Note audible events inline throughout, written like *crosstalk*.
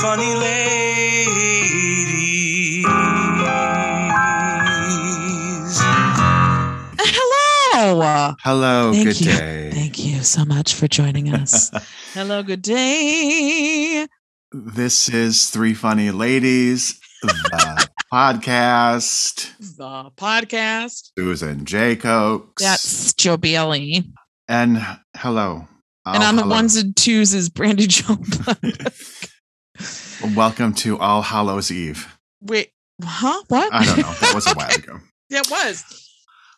funny ladies. Hello. Hello, Thank good you. day. Thank you so much for joining us. *laughs* Hello, good day. This is Three Funny Ladies, the *laughs* podcast. The podcast. Susan Jacobs. That's Joe Bailey. And hello. and Oh, on the hello. ones and twos is Brandy Joe. *laughs* Welcome to All Hallows Eve. Wait, huh? What? I don't know. That was a while *laughs* ago. yeah, it was.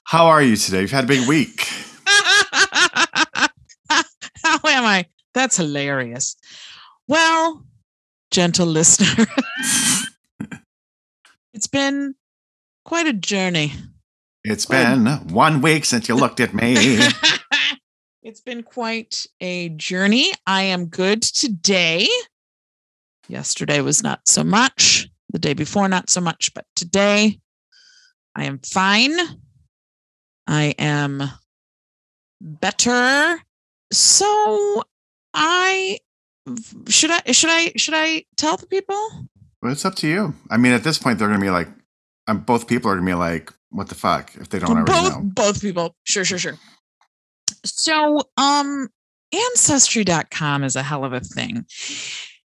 How are you today? You've had a big week. *laughs* How am I? That's hilarious. Well, gentle listener, *laughs* it's been quite a journey. It's been one week since you looked at me. it's been quite a journey. I am good today. Yesterday was not so much. The day before, not so much. But today, I am fine. I am better. So I should I should I should I tell the people? Well, it's up to you. I mean, at this point, they're going to be like, um, both people are going to be like, what the fuck, if they don't already both know. both people sure sure sure so um ancestry.com is a hell of a thing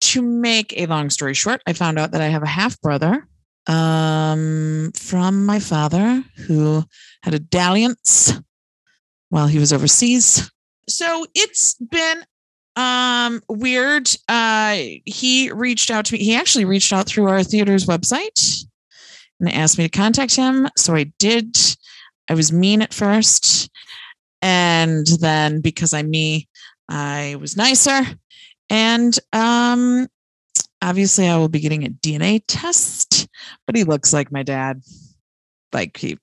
to make a long story short i found out that i have a half brother um from my father who had a dalliance while he was overseas so it's been um weird uh he reached out to me he actually reached out through our theater's website and asked me to contact him. So I did. I was mean at first. And then because I'm me, I was nicer. And um, obviously, I will be getting a DNA test, but he looks like my dad. Like he,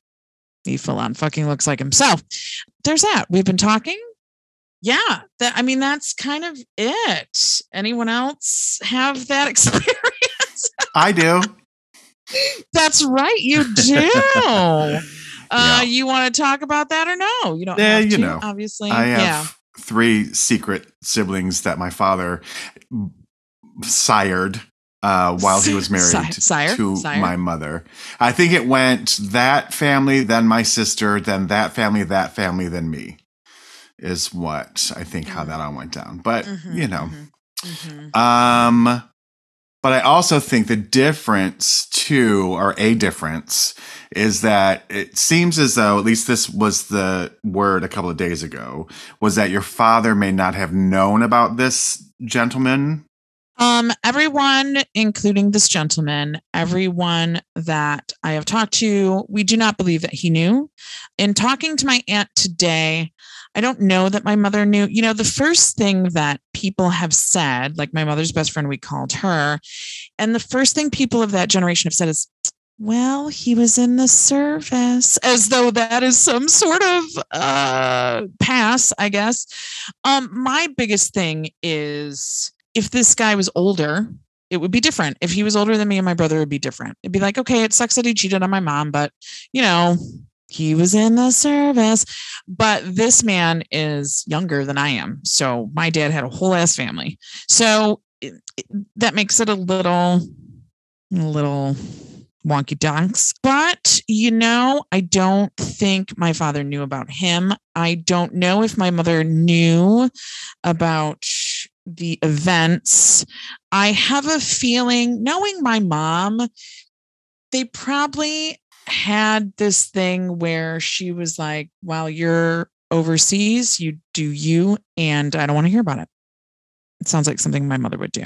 he full on fucking looks like himself. There's that. We've been talking. Yeah. That, I mean, that's kind of it. Anyone else have that *laughs* experience? I do. That's right, you do. *laughs* Uh, Yeah. you want to talk about that or no? You don't. Yeah, have you to, know. obviously. I have yeah. Three secret siblings that my father sired uh, while he was married sire? to Sire? my mother. I think it went that family, then my sister, then that family, that family, then me. Is what I think how Mhm. that all went down. But Mhm, you know, mhm, mhm. um, but I also think the difference too, or a difference, is that it seems as though, at least this was the word a couple of days ago, was that your father may not have known about this gentleman. Um, everyone, including this gentleman, everyone that I have talked to, we do not believe that he knew. In talking to my aunt today, I don't know that my mother knew. You know, the first thing that people have said, like my mother's best friend, we called her, and the first thing people of that generation have said is, well, he was in the service, as though that is some sort of uh, pass, I guess. Um, my biggest thing is if this guy was older, it would be different. If he was older than me and my brother, would be different. It'd be like, okay, it sucks that he cheated on my mom, but you know, he was in the service. But this man is younger than I am. So my dad had a whole ass family. So it, it- that makes it a little, a little wonky donks. But, you know, I don't think my father knew about him. I don't know if my mother knew about the events. I have a feeling, knowing my mom, they probably had this thing where she was like, while you're overseas, you do you, and I don't want to hear about it. It sounds like something my mother would do.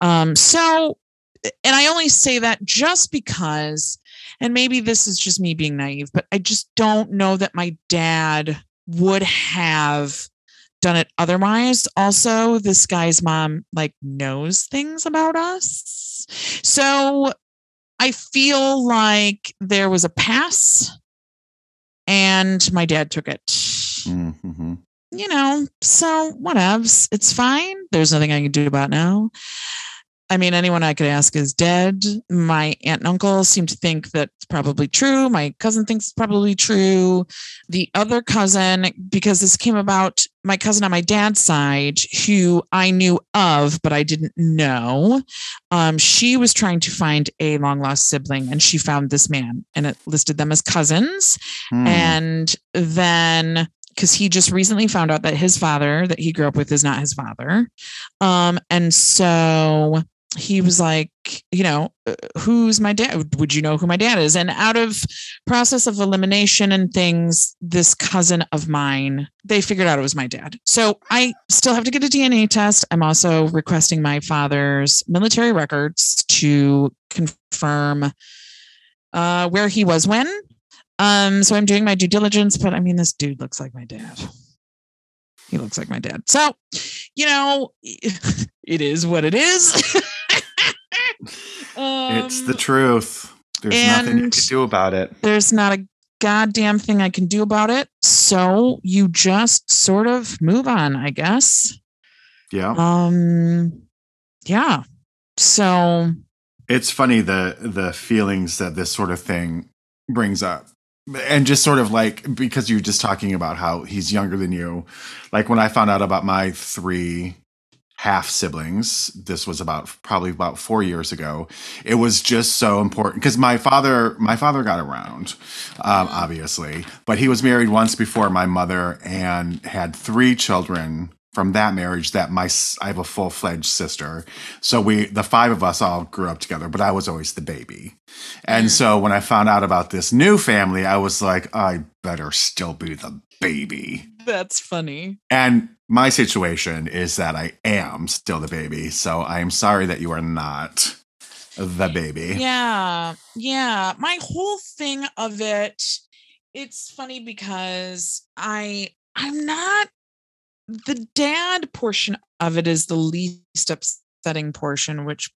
Um, so, and I only say that just because, and maybe this is just me being naive, but I just don't know that my dad would have done it otherwise. Also, this guy's mom like knows things about us. So I feel like there was a pass and my dad took it. Mm-hmm. You know, so whatevs. It's fine. There's nothing I can do about now. I mean, anyone I could ask is dead. My aunt and uncle seem to think that's probably true. My cousin thinks it's probably true. The other cousin, because this came about, my cousin on my dad's side, who I knew of, but I didn't know, um, she was trying to find a long lost sibling and she found this man and it listed them as cousins. Hmm. And then because he just recently found out that his father that he grew up with is not his father. Um, and so he was like, you know, "Uh, who's my dad? Would you know who my dad is? And out of process of elimination and things, this cousin of mine, they figured out it was my dad. So I still have to get a DNA test. I'm also requesting my father's military records to confirm uh, where he was when. Um, so I'm doing my due diligence, but I mean, this dude looks like my dad. He looks like my dad. So, you know, *laughs* it is what it is. *laughs* it's the Um, truth. There's nothing you can do about it. there's not a goddamn thing I can do about it. So you just sort of move on, I guess. Yeah. Um, yeah. So it's funny the the feelings that this sort of thing brings up and just sort of like because you're just talking about how he's younger than you like when i found out about my three half siblings. This was about probably about four years ago. It was just so important because my father my father got around um, obviously but he was married once before my mother and had three children from that marriage that my I have a full-fledged sister. So we the five of us all grew up together but i was always the baby. And Mm. so when i found out about this new family i was like i better still be the baby. That's funny. and my situation is that I am still the baby. So I am sorry that you are not the baby. Yeah. Yeah. My whole thing of it, it's funny because I I'm not the dad portion of it is the least upsetting portion, which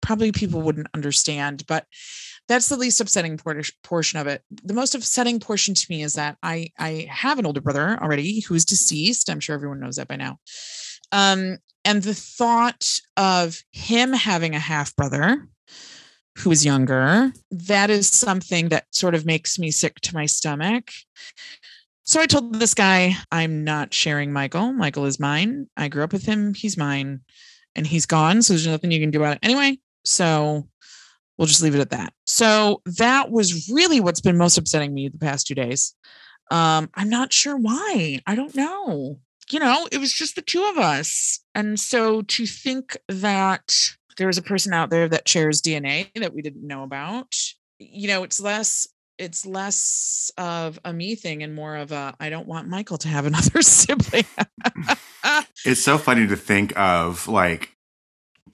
probably people wouldn't understand, but that's the least upsetting portion of it. The most upsetting portion to me is that I I have an older brother already who's deceased. I'm sure everyone knows that by now. Um, and the thought of him having a half brother who is younger, that is something that sort of makes me sick to my stomach. So I told this guy, I'm not sharing Michael. Michael is mine. I grew up with him. He's mine. And he's gone. So there's nothing you can do about it anyway. So we'll just leave it at that. So that was really what's been most upsetting me the past two days. Um, I'm not sure why. I don't know. You know, it was just the two of us. And so to think that there was a person out there that shares DNA that we didn't know about, you know, it's less it's less of a me thing and more of a I don't want Michael to have another *laughs* sibling. *laughs* *laughs* It's so funny to think of like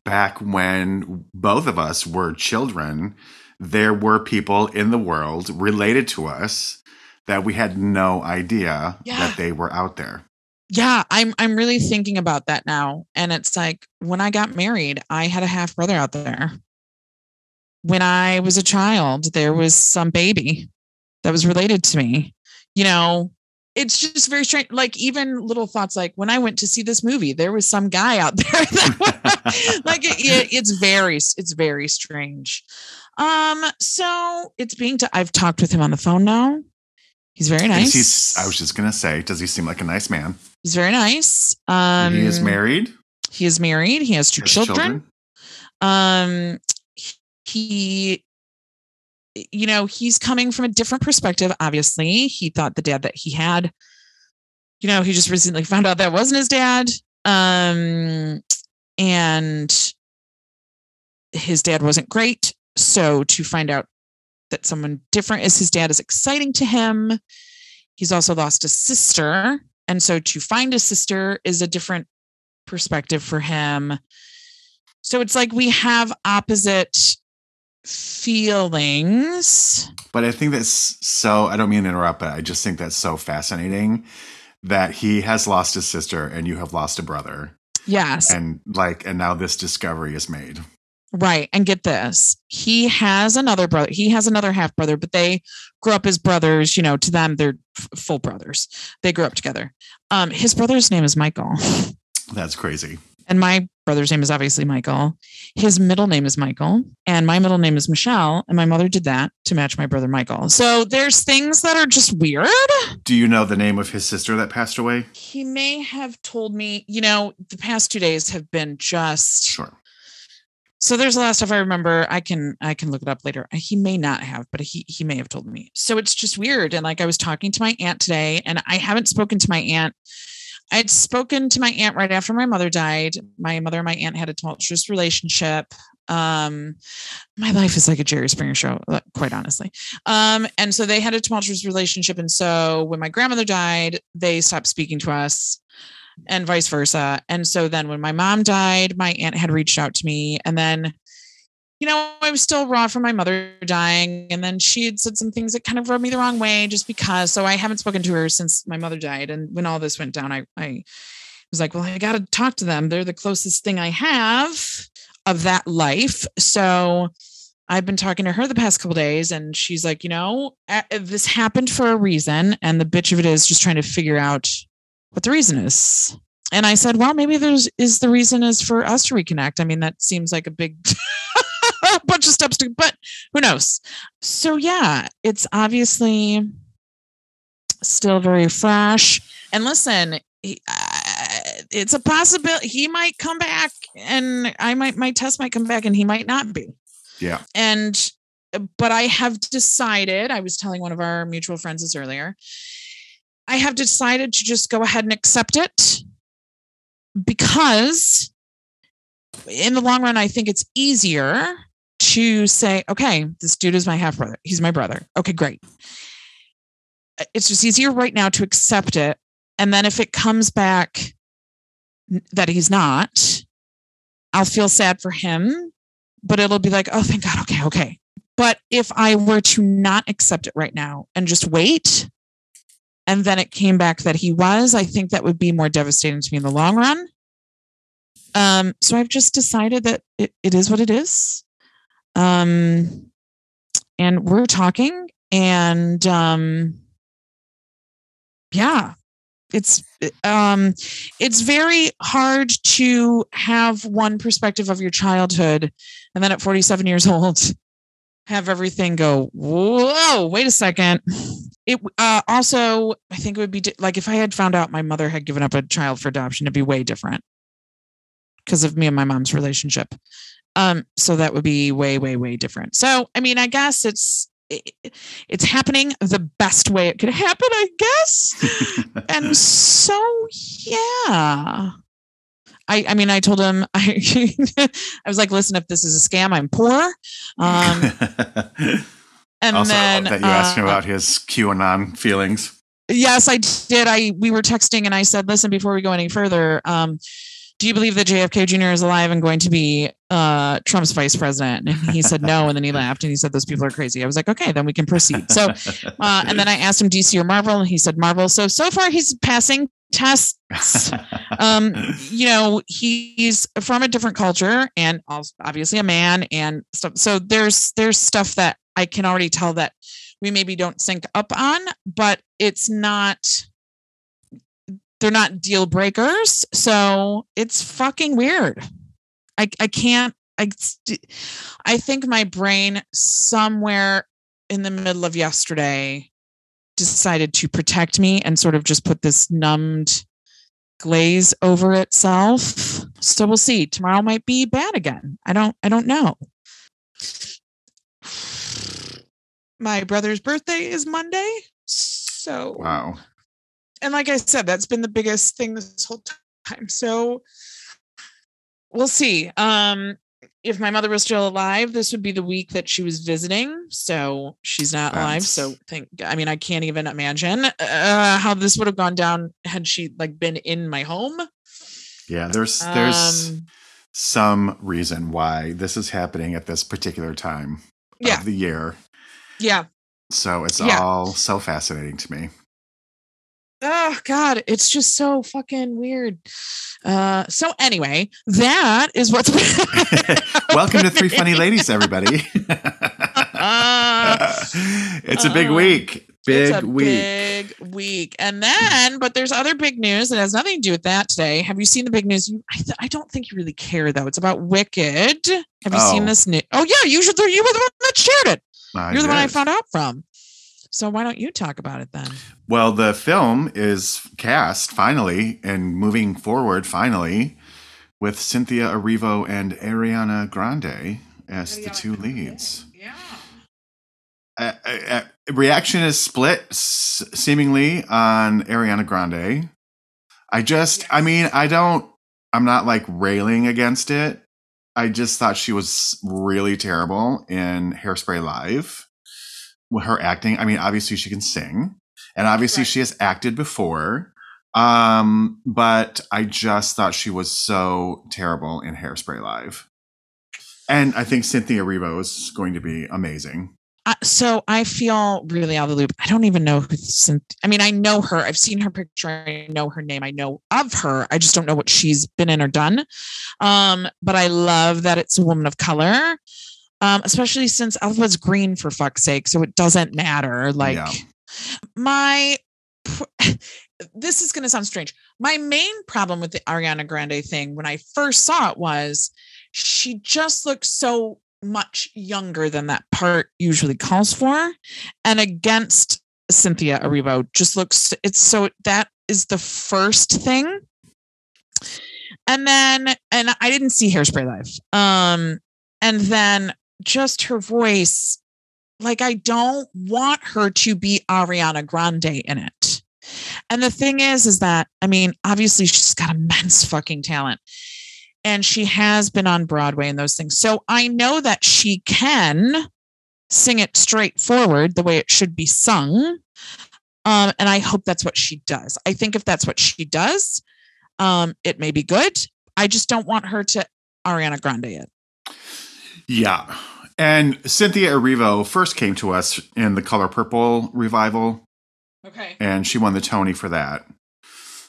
back when both of us were children, there were people in the world related to us that we had no idea Yeah. that they were out there. yeah, I'm I'm really thinking about that now. And it's like when I got married, I had a half brother out there. When I was a child, there was some baby that was related to me. You know, it's just very strange. Like even little thoughts like when I went to see this movie, there was some guy out *laughs* there that like it, it- it's very it's very strange. Um, so it's being to I've talked with him on the phone now. He's very nice. he's- I was just gonna say, does he seem like a nice man? He's very nice. Um, he is married. He is married. He has two has children. Um, he, you know, he's coming from a different perspective. Obviously, he thought the dad that he had, you know, he just recently *laughs* found out that wasn't his dad. Um, and his dad wasn't great. So to find out that someone different is his dad is exciting to him. He's also lost a sister. And so to find a sister is a different perspective for him. So it's like we have opposite feelings. But I think that's so. I don't mean to interrupt, but I just think that's so fascinating that he has lost his sister and you have lost a brother, Yes. and like, and now this discovery is made. Right. And get this. He has another brother. He has another half brother, but they grew up as brothers. You know, to them, they're f- full brothers. They grew up together. Um, his brother's name is Michael. *laughs* That's crazy. And my brother's name is obviously Michael. His middle name is Michael, and my middle name is Michelle. And my mother did that to match my brother Michael. So there's things that are just weird. Do you know the name of his sister that passed away? He may have told me, you know, the past two days have been just Sure. so there's a lot of stuff I remember. I can I can look it up later. Uh, he may not have, but he he may have told me. So it's just weird. And like I was talking to my aunt today, and I haven't spoken to my aunt. I'd spoken to my aunt right after my mother died. My mother and my aunt had a tumultuous relationship. Um, my life is like a Jerry Springer show, quite honestly. Um, and so they had a tumultuous relationship. And so when my grandmother died, they stopped speaking to us and vice versa. And so then when my mom died, my aunt had reached out to me. And then, you know, I was still raw from my mother dying. And then she had said some things that kind of rubbed me the wrong way just because. So I haven't spoken to her since my mother died. And when all this went down, I, I was like, well, I got to talk to them. They're the closest thing I have of that life. So I've been talking to her the past couple days, and she's like, you know, this happened for a reason, and the bitch of it is just trying to figure out what the reason is. And I said, well, maybe there's is the reason is for us to reconnect. I mean, that seems like a big *laughs* *laughs* bunch of steps to, but who knows? So yeah, it's obviously still very fresh. And listen, he, uh, it's a possibility he might come back, and I might my test might come back, and he might not be Yeah. and but i have decided i was telling one of our mutual friends this earlier i have decided to just go ahead and accept it because in the long run i think it's easier to say okay this dude is my half brother he's my brother okay great Uh, it's just easier right now to accept it and then if it comes back that he's not i'll feel sad for him but it'll be like, oh, thank God. Okay, okay. But if I were to not accept it right now and just wait, and then it came back that he was, I think that would be more devastating to me in the long run. Um, so I've just decided that it, it is what it is. Um, and we're talking, and um, yeah, it's um it's very hard to have one perspective of your childhood and then at 47 years *laughs* old have everything go whoa wait a second. It uh also i think it would be di- like if i had found out my mother had given up a child for adoption it'd be way different because of me and my mom's relationship um so that would be way way way different so i mean i guess it's it's happening the best way it could happen i guess *laughs* and so yeah I, I mean, I told him, *laughs* I, I was like, listen, if this is a scam, I'm poor. Um, *laughs* and also, then that you asked him uh, about his QAnon feelings. Yes, I did. I we were texting and I said, listen, before we go any further, um, do you believe that JFK Jr. is alive and going to be uh, Trump's vice president? And he said no, and then he laughed and he said those people are crazy. I was like, okay, then we can proceed. So, *laughs* uh, and then I asked him DC or Marvel, and he said Marvel. So so far he's passing tests. *laughs* Um, you know, he's from a different culture and also obviously a man and stuff. So there's there's stuff that I can already tell that we maybe don't sync up on, but it's not they're not deal breakers. So it's fucking weird. I I can't I I think my brain somewhere in the middle of yesterday decided to protect me and sort of just put this numbed glaze over itself. So we'll see. Tomorrow might be bad again. I don't I don't know. *sighs* My brother's birthday is Monday. So wow. And like I said, that's been the biggest thing this whole time. So we'll see. Um, if my mother was still alive, this would be the week that she was visiting. So she's not alive. So think, I mean, I can't even imagine uh, how this would have gone down had she like been in my home. Yeah, there's there's Um, some reason why this is happening at this particular time Yeah. of the year. yeah. So it's Yeah. all so fascinating to me. Oh God, it's just so fucking weird. Uh, so anyway, that is what's *laughs* *laughs* Welcome to Three Funny Ladies, everybody. *laughs* it's a big uh, week. Big week. big week. And then, but there's other big news that has nothing to do with that today. Have you seen the big news? You, I, th- I don't think you really care though. It's about Wicked. Have you seen Oh. this new? Oh yeah, you should. You were the one that shared it. I You're the one I found out from. So why don't you talk about it then? Well, the film is cast finally and moving forward finally with Cynthia Erivo and Ariana Grande as the two leads. Yeah. Uh, uh, uh, reaction is split s- seemingly on Ariana Grande. I just, I mean, I don't, I'm not like railing against it. I just thought she was really terrible in Hairspray Live. With her acting, I mean, obviously she can sing, and obviously Right. she has acted before. Um, but I just thought she was so terrible in Hairspray Live. And I think Cynthia Erivo is going to be amazing. Uh, so I feel really out of the loop. I don't even know who. Cynth- I mean, I know her. I've seen her picture. I know her name. I know of her. I just don't know what she's been in or done. Um, but I love that it's a woman of color, um, especially since Alpha's green for fuck's sake. So it doesn't matter. Like Yeah. my. *laughs* This is going to sound strange. My main problem with the Ariana Grande thing when I first saw it was she just looks so much younger than that part usually calls for and against cynthia erivo just looks it's so that is the first thing and then and i didn't see hairspray live um and then just her voice like i don't want her to be ariana grande in it and the thing is is that i mean obviously she's got immense fucking talent and she has been on Broadway and those things. So I know that she can sing it straightforward the way it should be sung. Um, and I hope that's what she does. I think if that's what she does, um, it may be good. I just don't want her to Ariana Grande it. Yeah. And Cynthia Erivo first came to us in the Color Purple revival, Okay. and she won the Tony for that.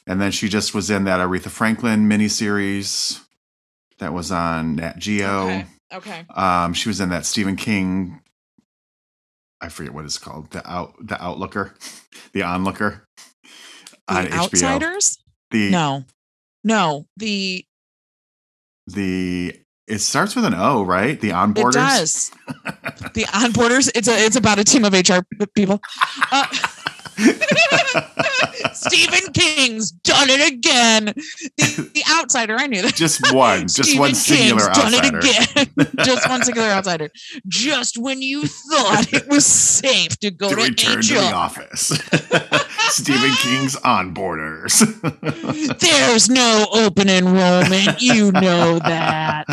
And then she just was in that Aretha Franklin miniseries that was on Nat Geo. Okay. Okay. Um, she was in that Stephen King. I forget what it's called. The out, the Outlooker, *laughs* the Onlooker on The HBO. Outsiders? The No. No. The the it starts with an O, right? The Onboarders. it does. the onboarders. It's a it's about a team of HR people. Uh, *laughs* *laughs* Stephen King's done it again. The, the outsider, I knew that. just one, just Stephen one singular King's done outsider. it again. *laughs* just one singular outsider. Just when you thought it was safe to go to to, return to the office. *laughs* Stephen King's on borders. there's no open enrollment. You know that.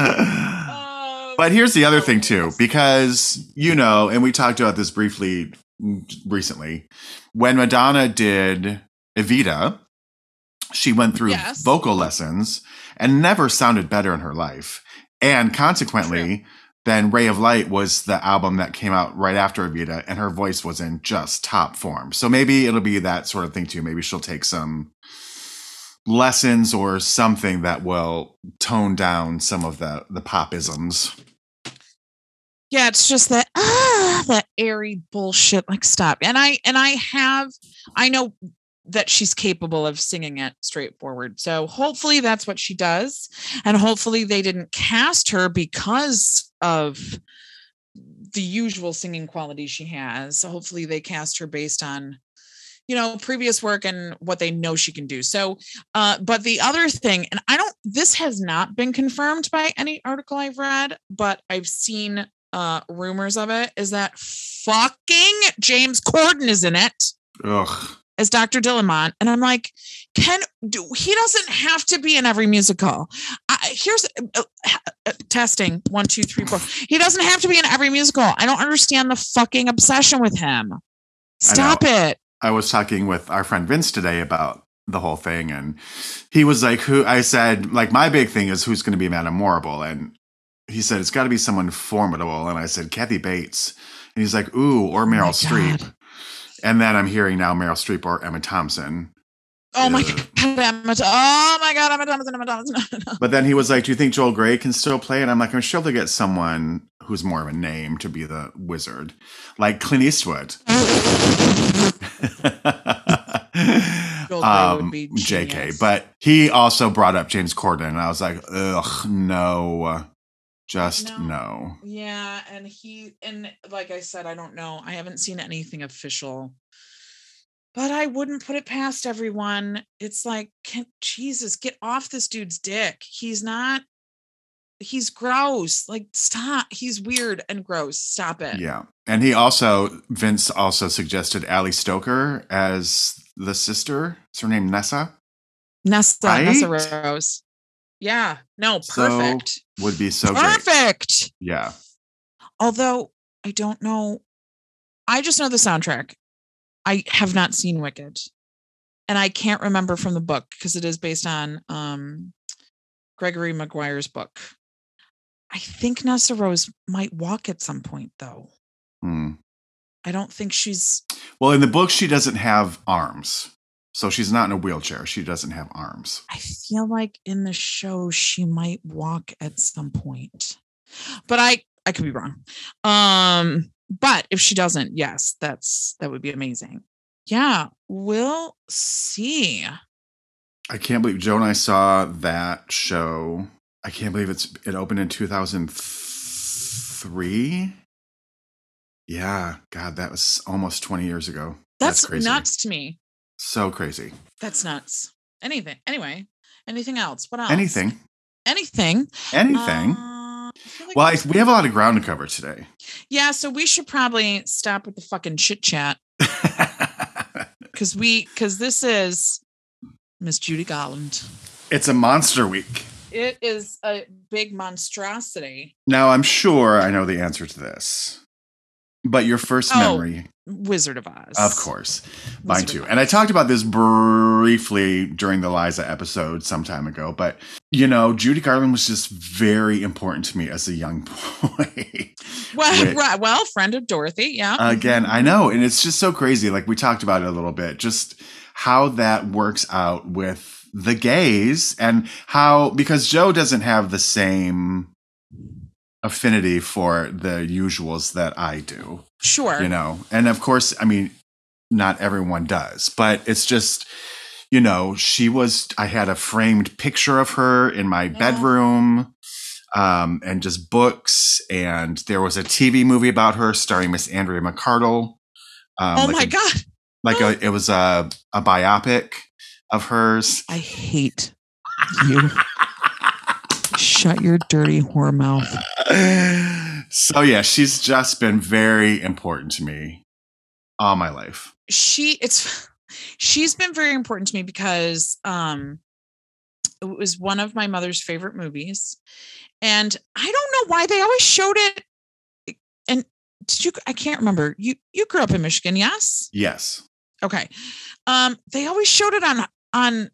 But here's the other thing oh, too, because you know, and we talked about this briefly recently. When Madonna did Evita, she went through Yes. vocal lessons and never sounded better in her life. And consequently, then Ray of Light was the album that came out right after Evita, and her voice was in just top form. So maybe it'll be that sort of thing too. Maybe she'll take some lessons or something that will tone down some of the the popisms. yeah it's just that ah that airy bullshit like stop. And i and i have i know that she's capable of singing it straightforward. So hopefully that's what she does. And hopefully they didn't cast her because of the usual singing quality she has. So hopefully they cast her based on you know previous work and what they know she can do. So uh but the other thing and i don't this has not been confirmed by any article i've read but i've seen uh rumors of it is that fucking James Corden is in it Ugh. as Dr. Dillamond and I'm like can do he doesn't have to be in every musical I, here's uh, uh, testing one two three four he doesn't have to be in every musical I don't understand the fucking obsession with him stop it I was talking with our friend Vince today about the whole thing, and he was like, "Who?" I said, "Like my big thing is who's going to be Madame Morrible," and he said it's got to be someone formidable, and I said Kathy Bates, and he's like, "Ooh, or Meryl Oh Streep," God. and then I'm hearing now Meryl Streep or Emma Thompson. oh my *laughs* god Emma, oh my god Emma Thompson Emma Thompson But then he was like, "Do you think Joel Grey can still play?" And I'm like, "I'm sure they'll get someone who's more of a name to be the wizard, like Clint Eastwood." *laughs* Um, JK, but he also brought up James Corden, and I was like, ugh, no, just No. no. Yeah, and he and like I said, I don't know. I haven't seen anything official. But I wouldn't put it past everyone. It's like, can, Jesus, get off this dude's dick. He's not. He's gross. Like, stop. He's weird and gross. Stop it. Yeah, and he also Vince also suggested Ali Stroker as the sister. Is her name Nessa? Nessa, Nessa Rose. Yeah. No. So Perfect. Would be so great. perfect. Yeah. Although I don't know. I just know the soundtrack. I have not seen Wicked. And I can't remember from the book because it is based on um Gregory Maguire's book. I think Nessa Rose might walk at some point though. Hmm. I don't think she's Well, in the book, she doesn't have arms, so she's not in a wheelchair. She doesn't have arms. I feel like in the show she might walk at some point. But I I could be wrong. Um but if she doesn't, yes, that's that would be amazing. Yeah, we'll see. I can't believe Joe and I saw that show. I can't believe it's it opened in 2003. Yeah, God, that was almost 20 years ago. That's, crazy. nuts to me. So crazy. That's nuts. Anything. Anyway, anything else? What else? Anything, Anything. anything. Uh, I like well, I, we have a lot of ground to cover today. yeah, so we should probably stop with the fucking chit chat *laughs* because we because this is Miss Judy Garland. it's a monster week. It is a big monstrosity. Now, I'm sure I know the answer to this, but your first Oh, memory, Wizard of Oz. of course, mine too. And I talked about this briefly during the Liza episode some time ago, but you know, Judy Garland was just very important to me as a young *laughs* boy. Well, right, well, friend of Dorothy. Yeah. Mm-hmm. Again, I know, and it's just so crazy. Like we talked about it a little bit, just how that works out with the gays and how because Joe doesn't have the same affinity for the usuals that I do. Sure. you know and of course i mean not everyone does but it's just you know she was i had a framed picture of her in my Yeah. bedroom um and just books and there was a tv movie about her starring miss andrea mcardle um, oh like my a, God. like a it was a a biopic of hers I hate you. Shut your dirty whore mouth. so yeah she's just been very important to me all my life. She it's she's been very important to me because um it was one of my mother's favorite movies. And i don't know why they always showed it. And did you i can't remember. You you grew up in michigan yes? Yes. Okay. Um they always showed it on on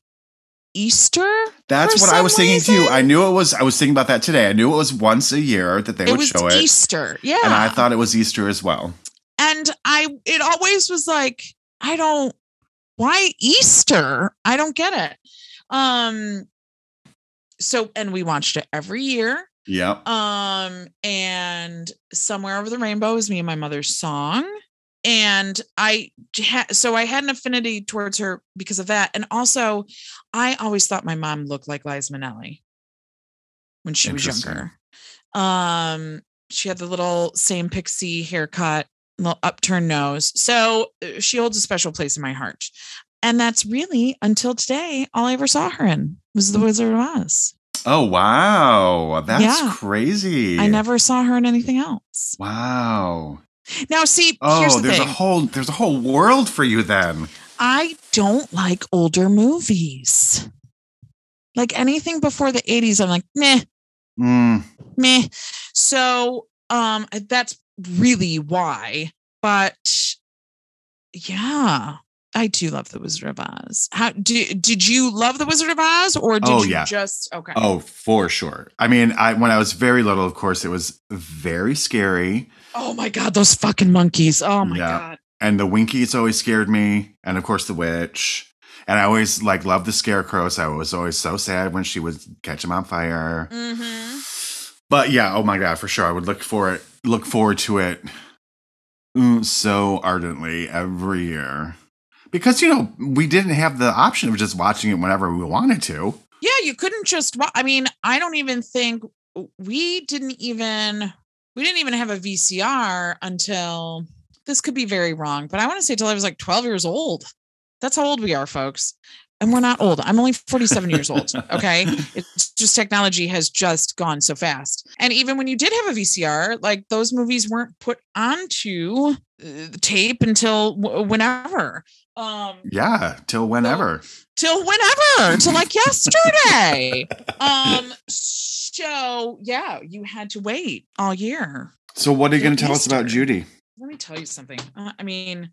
easter That's what I was thinking too. I knew it was. I was thinking about that today. I knew it was once a year that they it would show it, easter yeah and I thought it was Easter as well. and I it always was like I don't why Easter? I don't get it. Um so and we watched it every year. Yep. Um and somewhere over the rainbow is me and my mother's song and I ha- so I had an affinity towards her because of that and also I always thought my mom looked like Liza Minnelli when she was younger. Um she had the little same pixie haircut little upturned nose. So uh, she holds a special place in my heart. And that's really until today, all I ever saw her in was The Wizard of Oz. Oh wow, that's Yeah. crazy. I never saw her in anything else. Wow. Now, see, here's Oh, the there's thing. a whole there's a whole world for you then. I don't like older movies. Like anything before the 80s, I'm like, meh, Mm, meh. So um that's really why. But yeah, I do love the Wizard of Oz. How did did you love the Wizard of Oz or did Oh, you yeah. just okay? oh, for sure. I mean, I when I was very little, of course, it was very scary, Oh my god, those fucking monkeys. Oh my Yeah. god. and the Winkies always scared me, and of course, the witch. And I always like loved the scarecrow, so I was always so sad when she would catch him on fire. Mm-hmm. But yeah, oh my god, for sure, I would look for it, look forward to it mm, so ardently every year. because you know we didn't have the option of just watching it whenever we wanted to. Yeah, you couldn't just. wa- I mean, I don't even think we didn't even we didn't even have a VCR until this could be very wrong, but I want to say till I was like 12 years old. That's how old we are, folks. And we're not old. I'm only 47 years old. *laughs* Okay. It's just technology has just gone so fast. And even when you did have a VCR, like those movies weren't put onto uh, the tape until w- whenever. Um, Yeah, till whenever. till whenever till like yesterday um so yeah you had to wait all year So what are you going to tell us about Judy? let me tell you something uh, i mean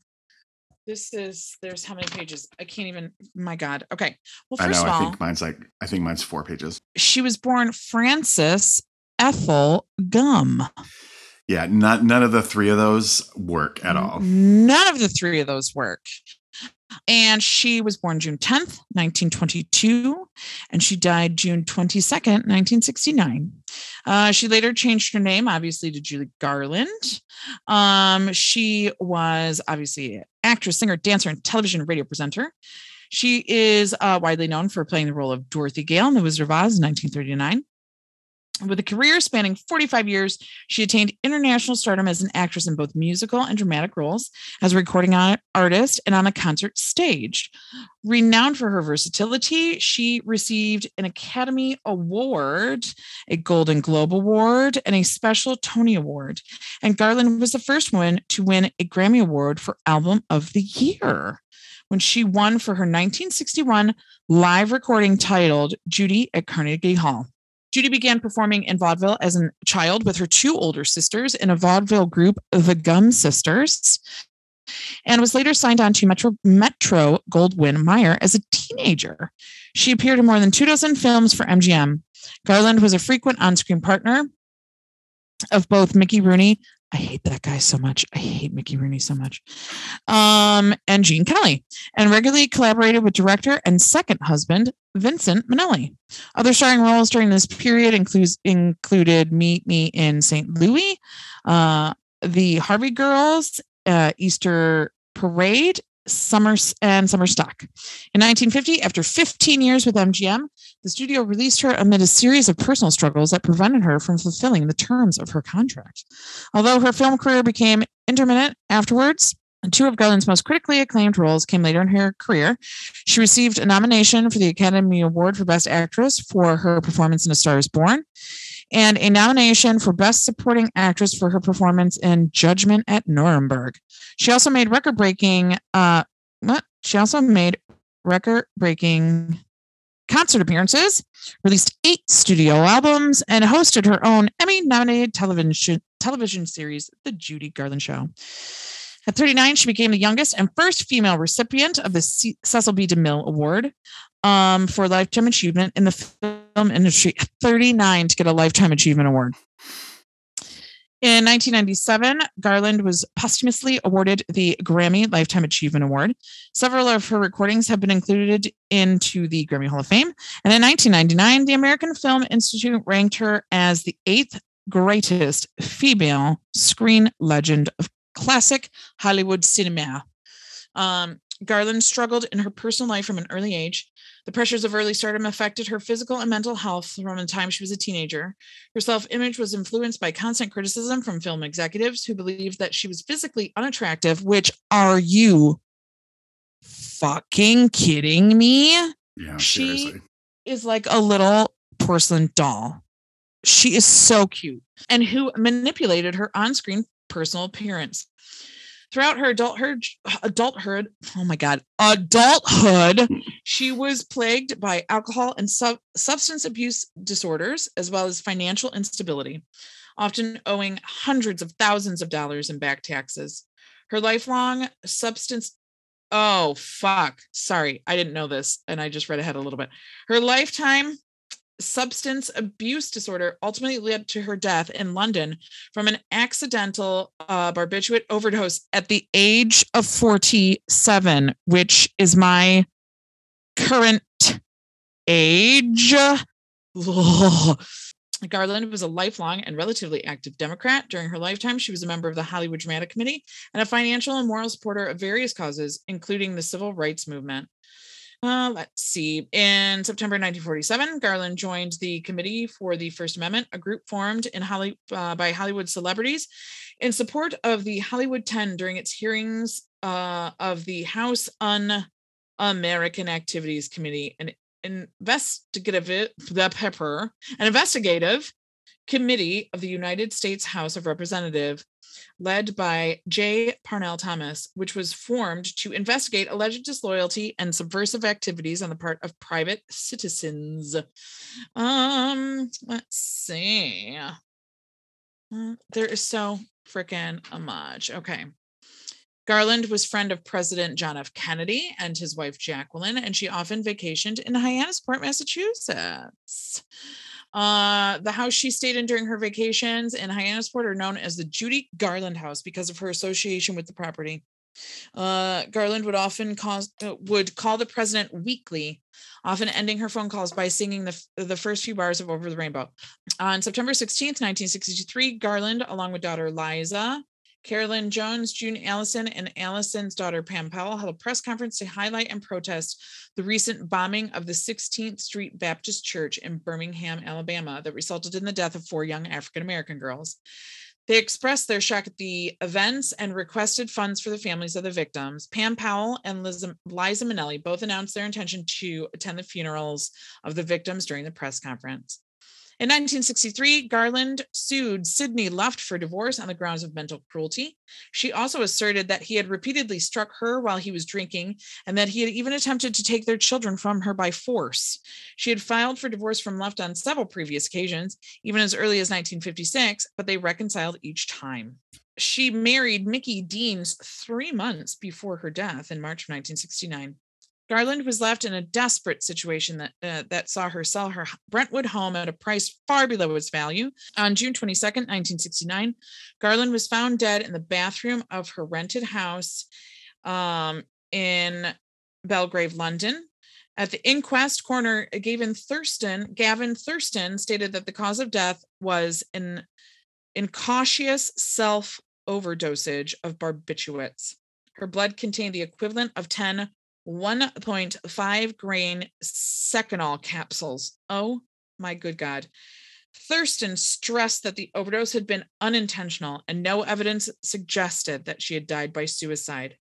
this is there's how many pages i can't even my god okay well I first know. of I all think mine's like I think mine's four pages. she was born frances ethel gum Yeah, not none of the three of those work at all. None of the three of those work. And she was born June 10th, 1922, and she died June 22nd, 1969. Uh, she later changed her name, obviously, to Julie Garland. Um, she was obviously an actress, singer, dancer, and television radio presenter. She is uh, widely known for playing the role of Dorothy Gale in The Wizard of Oz in 1939. With a career spanning 45 years, she attained international stardom as an actress in both musical and dramatic roles, as a recording artist, and on the concert stage. Renowned for her versatility, she received an Academy Award, a Golden Globe Award, and a special Tony Award. And Garland was the first woman to win a Grammy Award for Album of the Year when she won for her 1961 live recording titled Judy at Carnegie Hall. Judy began performing in vaudeville as a child with her two older sisters in a vaudeville group, the Gum Sisters, and was later signed on to Metro, Metro Goldwyn Mayer as a teenager. She appeared in more than two dozen films for MGM. Garland was a frequent on screen partner of both Mickey Rooney. I hate that guy so much. I hate Mickey Rooney so much. Um, and Gene Kelly, and regularly collaborated with director and second husband Vincent Minnelli. Other starring roles during this period includes included Meet Me in St. Louis, uh, The Harvey Girls, uh, Easter Parade, Summer and Summer Stock. In 1950, after 15 years with MGM, the studio released her amid a series of personal struggles that prevented her from fulfilling the terms of her contract. Although her film career became intermittent afterwards, two of Garland's most critically acclaimed roles came later in her career. She received a nomination for the Academy Award for Best Actress for her performance in A Star is Born, and a nomination for Best Supporting Actress for her performance in Judgment at Nuremberg. She also made record breaking, uh, what? She also made record breaking concert appearances, released eight studio albums, and hosted her own Emmy nominated television, television series, The Judy Garland Show. At 39, she became the youngest and first female recipient of the C- Cecil B. DeMille Award um, for Lifetime Achievement in the industry. At 39 to get a Lifetime Achievement Award. In 1997, Garland was posthumously awarded the Grammy Lifetime Achievement Award. Several of her recordings have been included into the Grammy Hall of Fame. And in 1999, the American Film Institute ranked her as the eighth greatest female screen legend of classic Hollywood cinema. Um, Garland struggled in her personal life from an early age. The pressures of early stardom affected her physical and mental health from the time she was a teenager. Her self image was influenced by constant criticism from film executives who believed that she was physically unattractive, which are you fucking kidding me? Yeah, She- seriously. Is like a little porcelain doll. She is so cute and who manipulated her on screen personal appearance. Throughout her adulthood, adulthood, oh my God, adulthood, hmm. she was plagued by alcohol and sub- substance abuse disorders, as well as financial instability, often owing hundreds of thousands of dollars in back taxes. Her lifelong substance, oh, fuck. Sorry, I didn't know this. And I just read ahead a little bit. Her lifetime substance abuse disorder ultimately led to her death in London from an accidental uh, barbiturate overdose at the age of 47, which is my current age. Ugh. *sighs* Garland was a lifelong and relatively active Democrat. During her lifetime, she was a member of the Hollywood Dramatic Committee and a financial and moral supporter of various causes, including the civil rights movement. Uh, let's see. In September 1947, Garland joined the Committee for the First Amendment, a group formed in Holly, uh, by Hollywood celebrities in support of the Hollywood 10 during its hearings uh, of the House Un American Activities Committee, an investigative the pepper, an investigative committee of the United States House of Representatives led by J. Parnell Thomas, which was formed to investigate alleged disloyalty and subversive activities on the part of private citizens. Um, let's see. Uh, there is so freaking much. Okay. Garland was friend of President John F. Kennedy and his wife Jacqueline, and she often vacationed in Hyannisport, Massachusetts. Uh, the house she stayed in during her vacations in Hyannisport are known as the Judy Garland House because of her association with the property. Uh, Garland would often cause, uh, would call the president weekly, often ending her phone calls by singing the, the first few bars of Over the Rainbow. On September 16th, 1963, Garland, along with daughter Liza, Carolyn Jones, June Allyson, and Allyson's daughter Pam Powell held a press conference to highlight and protest the recent bombing of the 16th Street Baptist Church in Birmingham, Alabama, that resulted in the death of four young African American girls. They expressed their shock at the events and requested funds for the families of the victims. Pam Powell and Liza, Liza Minnelli both announced their intention to attend the funerals of the victims during the press conference. In 1963, Garland sued Sidney Luft for divorce on the grounds of mental cruelty. She also asserted that he had repeatedly struck her while he was drinking and that he had even attempted to take their children from her by force. She had filed for divorce from Luft on several previous occasions, even as early as 1956, but they reconciled each time. She married Mickey Deans three months before her death in March of 1969. Garland was left in a desperate situation that uh, that saw her sell her Brentwood home at a price far below its value. On June 22, 1969, Garland was found dead in the bathroom of her rented house um, in Belgrave, London. At the inquest, coroner Gavin Thurston, Gavin Thurston stated that the cause of death was an incautious self overdosage of barbiturates. Her blood contained the equivalent of 10 1.5 grain Seconal capsules. Oh my good God. Thurston stressed that the overdose had been unintentional and no evidence suggested that she had died by suicide.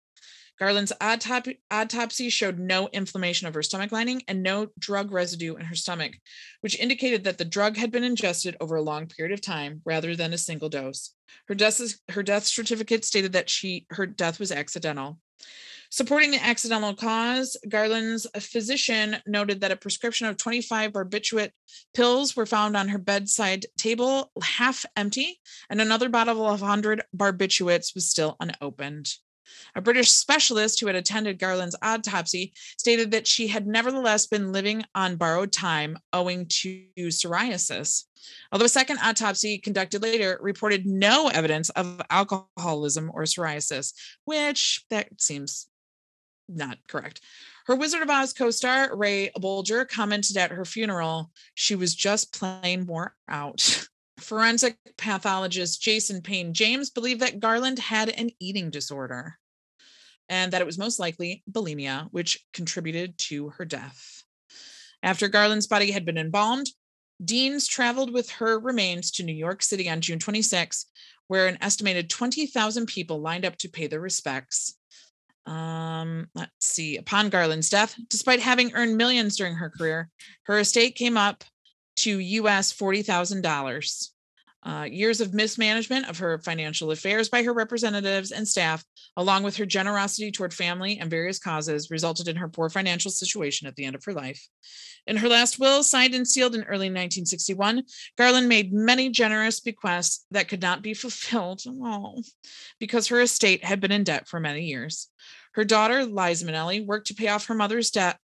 Garland's autopsy, autopsy showed no inflammation of her stomach lining and no drug residue in her stomach, which indicated that the drug had been ingested over a long period of time rather than a single dose. Her death, her death certificate stated that she her death was accidental. Supporting the accidental cause, Garland's physician noted that a prescription of 25 barbiturate pills were found on her bedside table, half empty, and another bottle of 100 barbiturates was still unopened. A British specialist who had attended Garland's autopsy stated that she had nevertheless been living on borrowed time owing to psoriasis. Although a second autopsy conducted later reported no evidence of alcoholism or psoriasis, which that seems not correct. Her Wizard of Oz co star, Ray Bolger, commented at her funeral she was just plain wore out. *laughs* Forensic pathologist Jason Payne James believed that Garland had an eating disorder and that it was most likely bulimia, which contributed to her death. After Garland's body had been embalmed, Deans traveled with her remains to New York City on June 26, where an estimated 20,000 people lined up to pay their respects. Um, let's see. Upon Garland's death, despite having earned millions during her career, her estate came up to US $40,000. Uh, years of mismanagement of her financial affairs by her representatives and staff, along with her generosity toward family and various causes, resulted in her poor financial situation at the end of her life. In her last will, signed and sealed in early 1961, Garland made many generous bequests that could not be fulfilled oh, *laughs* because her estate had been in debt for many years. Her daughter, Liza Minnelli, worked to pay off her mother's debt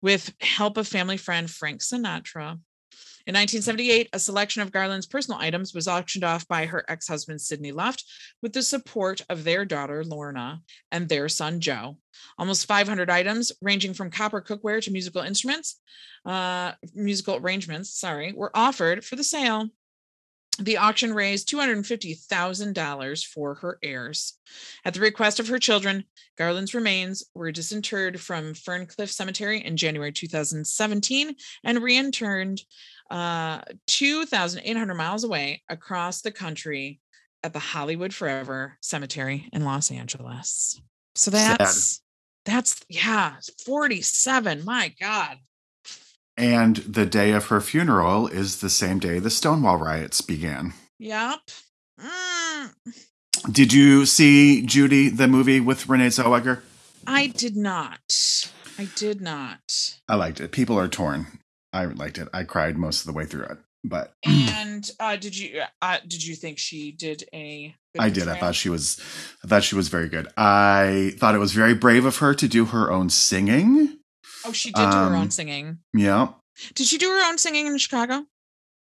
with help of family friend Frank Sinatra. In 1978, a selection of Garland's personal items was auctioned off by her ex husband, Sidney Luft, with the support of their daughter, Lorna, and their son, Joe. Almost 500 items, ranging from copper cookware to musical instruments, uh, musical arrangements, sorry, were offered for the sale. The auction raised $250,000 for her heirs. At the request of her children, Garland's remains were disinterred from Ferncliff Cemetery in January 2017 and reinterred uh, 2,800 miles away across the country at the Hollywood Forever Cemetery in Los Angeles. So that's, that's, yeah, 47. My God. And the day of her funeral is the same day the Stonewall riots began. Yep. Mm. Did you see Judy, the movie with Renee Zellweger? I did not. I did not. I liked it. People are torn. I liked it. I cried most of the way through it. But *clears throat* And uh, did you uh, did you think she did a? good I did. I thought she was I thought she was very good. I thought it was very brave of her to do her own singing. Oh, she did do her own um, singing. Yeah. Did she do her own singing in Chicago?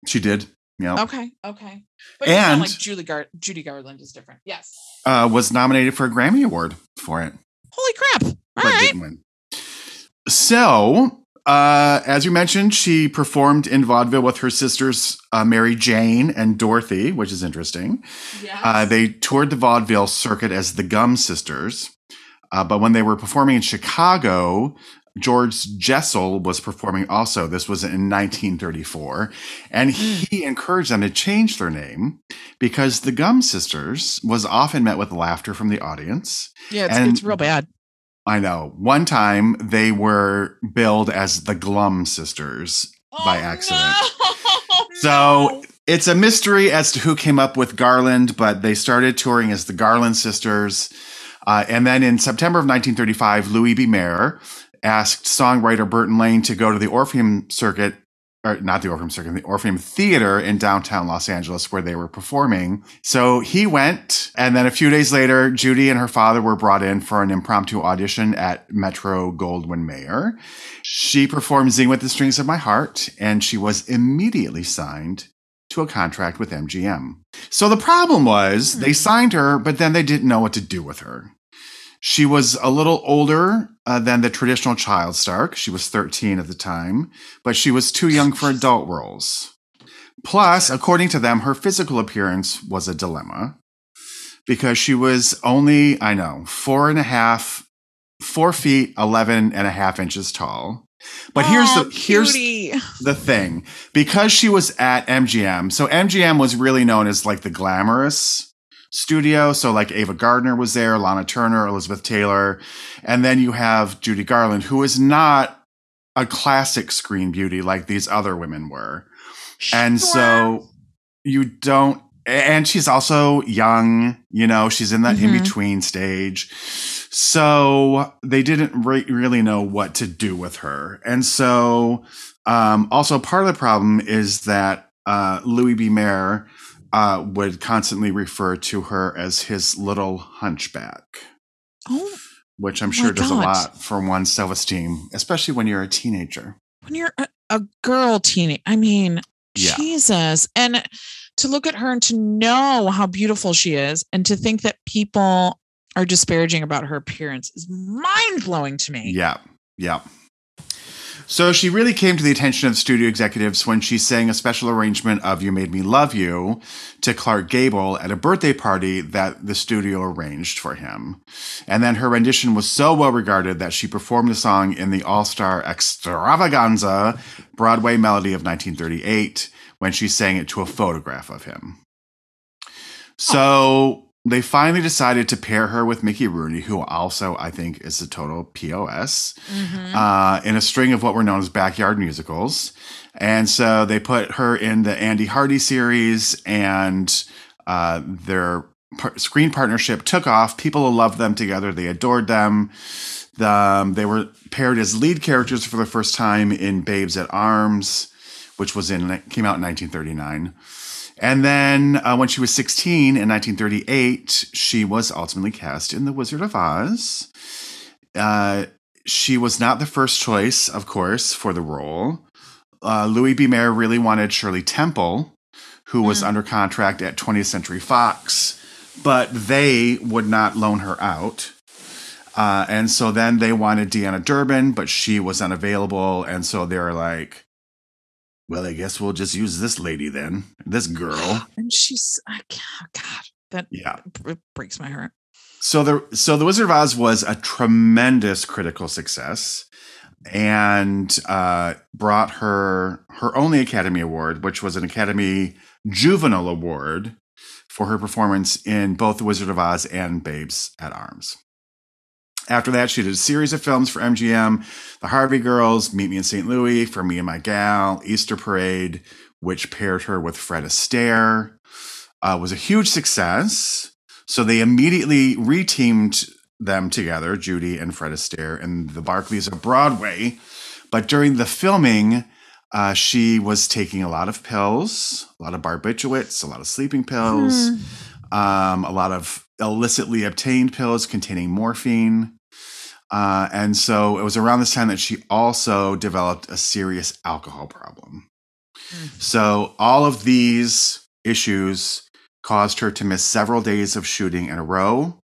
She did. Yeah. Okay, okay. But And- like Julie Gar- Judy Garland is different. Yes. Uh, was nominated for a Grammy Award for it. Holy crap! All right. didn't win. So, uh, as you mentioned, she performed in vaudeville with her sisters uh, Mary Jane and Dorothy, which is interesting. Yes. Uh, they toured the vaudeville circuit as the Gumm Sisters, uh, but when they were performing in Chicago, George Jessel was performing also. This was in 1934, and he encouraged them to change their name because the Gumm Sisters was often met with laughter from the audience. yeah, it's, and- it's real bad. I know. One time they were billed as the Glum sisters by Oh, accident. no! So No. it's a mystery as to who came up with Garland, but they started touring as the Garland sisters. Uh, and then in September of 1935, Louis B. Mayer asked songwriter Burton Lane to go to the Orpheum Circuit, or not the Orpheum Circuit, the Orpheum Theater in downtown Los Angeles where they were performing. So he went, and then a few days later, Judy and her father were brought in for an impromptu audition at Metro Goldwyn Mayer. She performed Zing with the Strings of My Heart, and she was immediately signed to a contract with MGM. So the problem was hmm. they signed her, but then they didn't know what to do with her. She was a little older uh, than the traditional child star. 'cause She was 13 at the time, but she was too young for adult roles. Plus, according to them, her physical appearance was a dilemma because she was only, I know, four and a half, four feet, 11 and a half inches tall. But here's Aw, the, here's, cutie. the thing because she was at MGM. So MGM was really known as like the glamorous studio. So like Ava Gardner was there, Lana Turner, Elizabeth Taylor, and then you have Judy Garland, who is not a classic screen beauty like these other women were. And so you don't and she's also young, you know, she's in that Mhm. in between stage. So they didn't re- really know what to do with her. And so um, also part of the problem is that uh, Louis B. Mayer uh, would constantly refer to her as his little hunchback, oh, which I'm sure does a lot for one's self esteem, especially when you're a teenager. when you're a, a girl teenage, I mean, Yeah. Jesus. And to look at her and to know how beautiful she is and to think that people are disparaging about her appearance is mind blowing to me. Yeah, yeah. So she really came to the attention of studio executives when she sang a special arrangement of You Made Me Love You to Clark Gable at a birthday party that the studio arranged for him. And then her rendition was so well regarded that she performed the song in the All Star Extravaganza Broadway Melody of 1938 when she sang it to a photograph of him. So they finally decided to pair her with Mickey Rooney, who also I think is a total POS, Mhm. uh, in a string of what were known as backyard musicals. And so they put her in the Andy Hardy series, and uh, their par- screen partnership took off. People loved them together, they adored them. The, um, they were paired as lead characters for the first time in Babes at Arms, which was in came out in 1939. And then uh, when she was 16 in 1938, she was ultimately cast in The Wizard of Oz. Uh, she was not the first choice, of course, for the role. uh, Louis B. Mayer really wanted Shirley Temple, who was Mm. under contract at 20th Century Fox, but they would not loan her out. Uh, and so then they wanted Deanna Durbin, but she was unavailable. And so they were like, well, I guess we'll just use this lady then, this girl. *gasps* And she's, I can't, God, that Yeah. it breaks my heart. So the so the Wizard of Oz was a tremendous critical success, and uh, brought her her only Academy Award, which was an Academy Juvenile Award for her performance in both The Wizard of Oz and Babes at Arms. After that, she did a series of films for MGM: The Harvey Girls, Meet Me in St. Louis, For Me and My Gal, Easter Parade, which paired her with Fred Astaire. Uh, was a huge success. So they immediately reteamed them together, Judy and Fred Astaire, in the Barkleys of Broadway. But during the filming, uh, she was taking a lot of pills, a lot of barbiturates, a lot of sleeping pills, um, a lot of illicitly obtained pills containing morphine. Uh, and so it was around this time that she also developed a serious alcohol problem. Mm. So all of these issues caused her to miss several days of shooting in a row.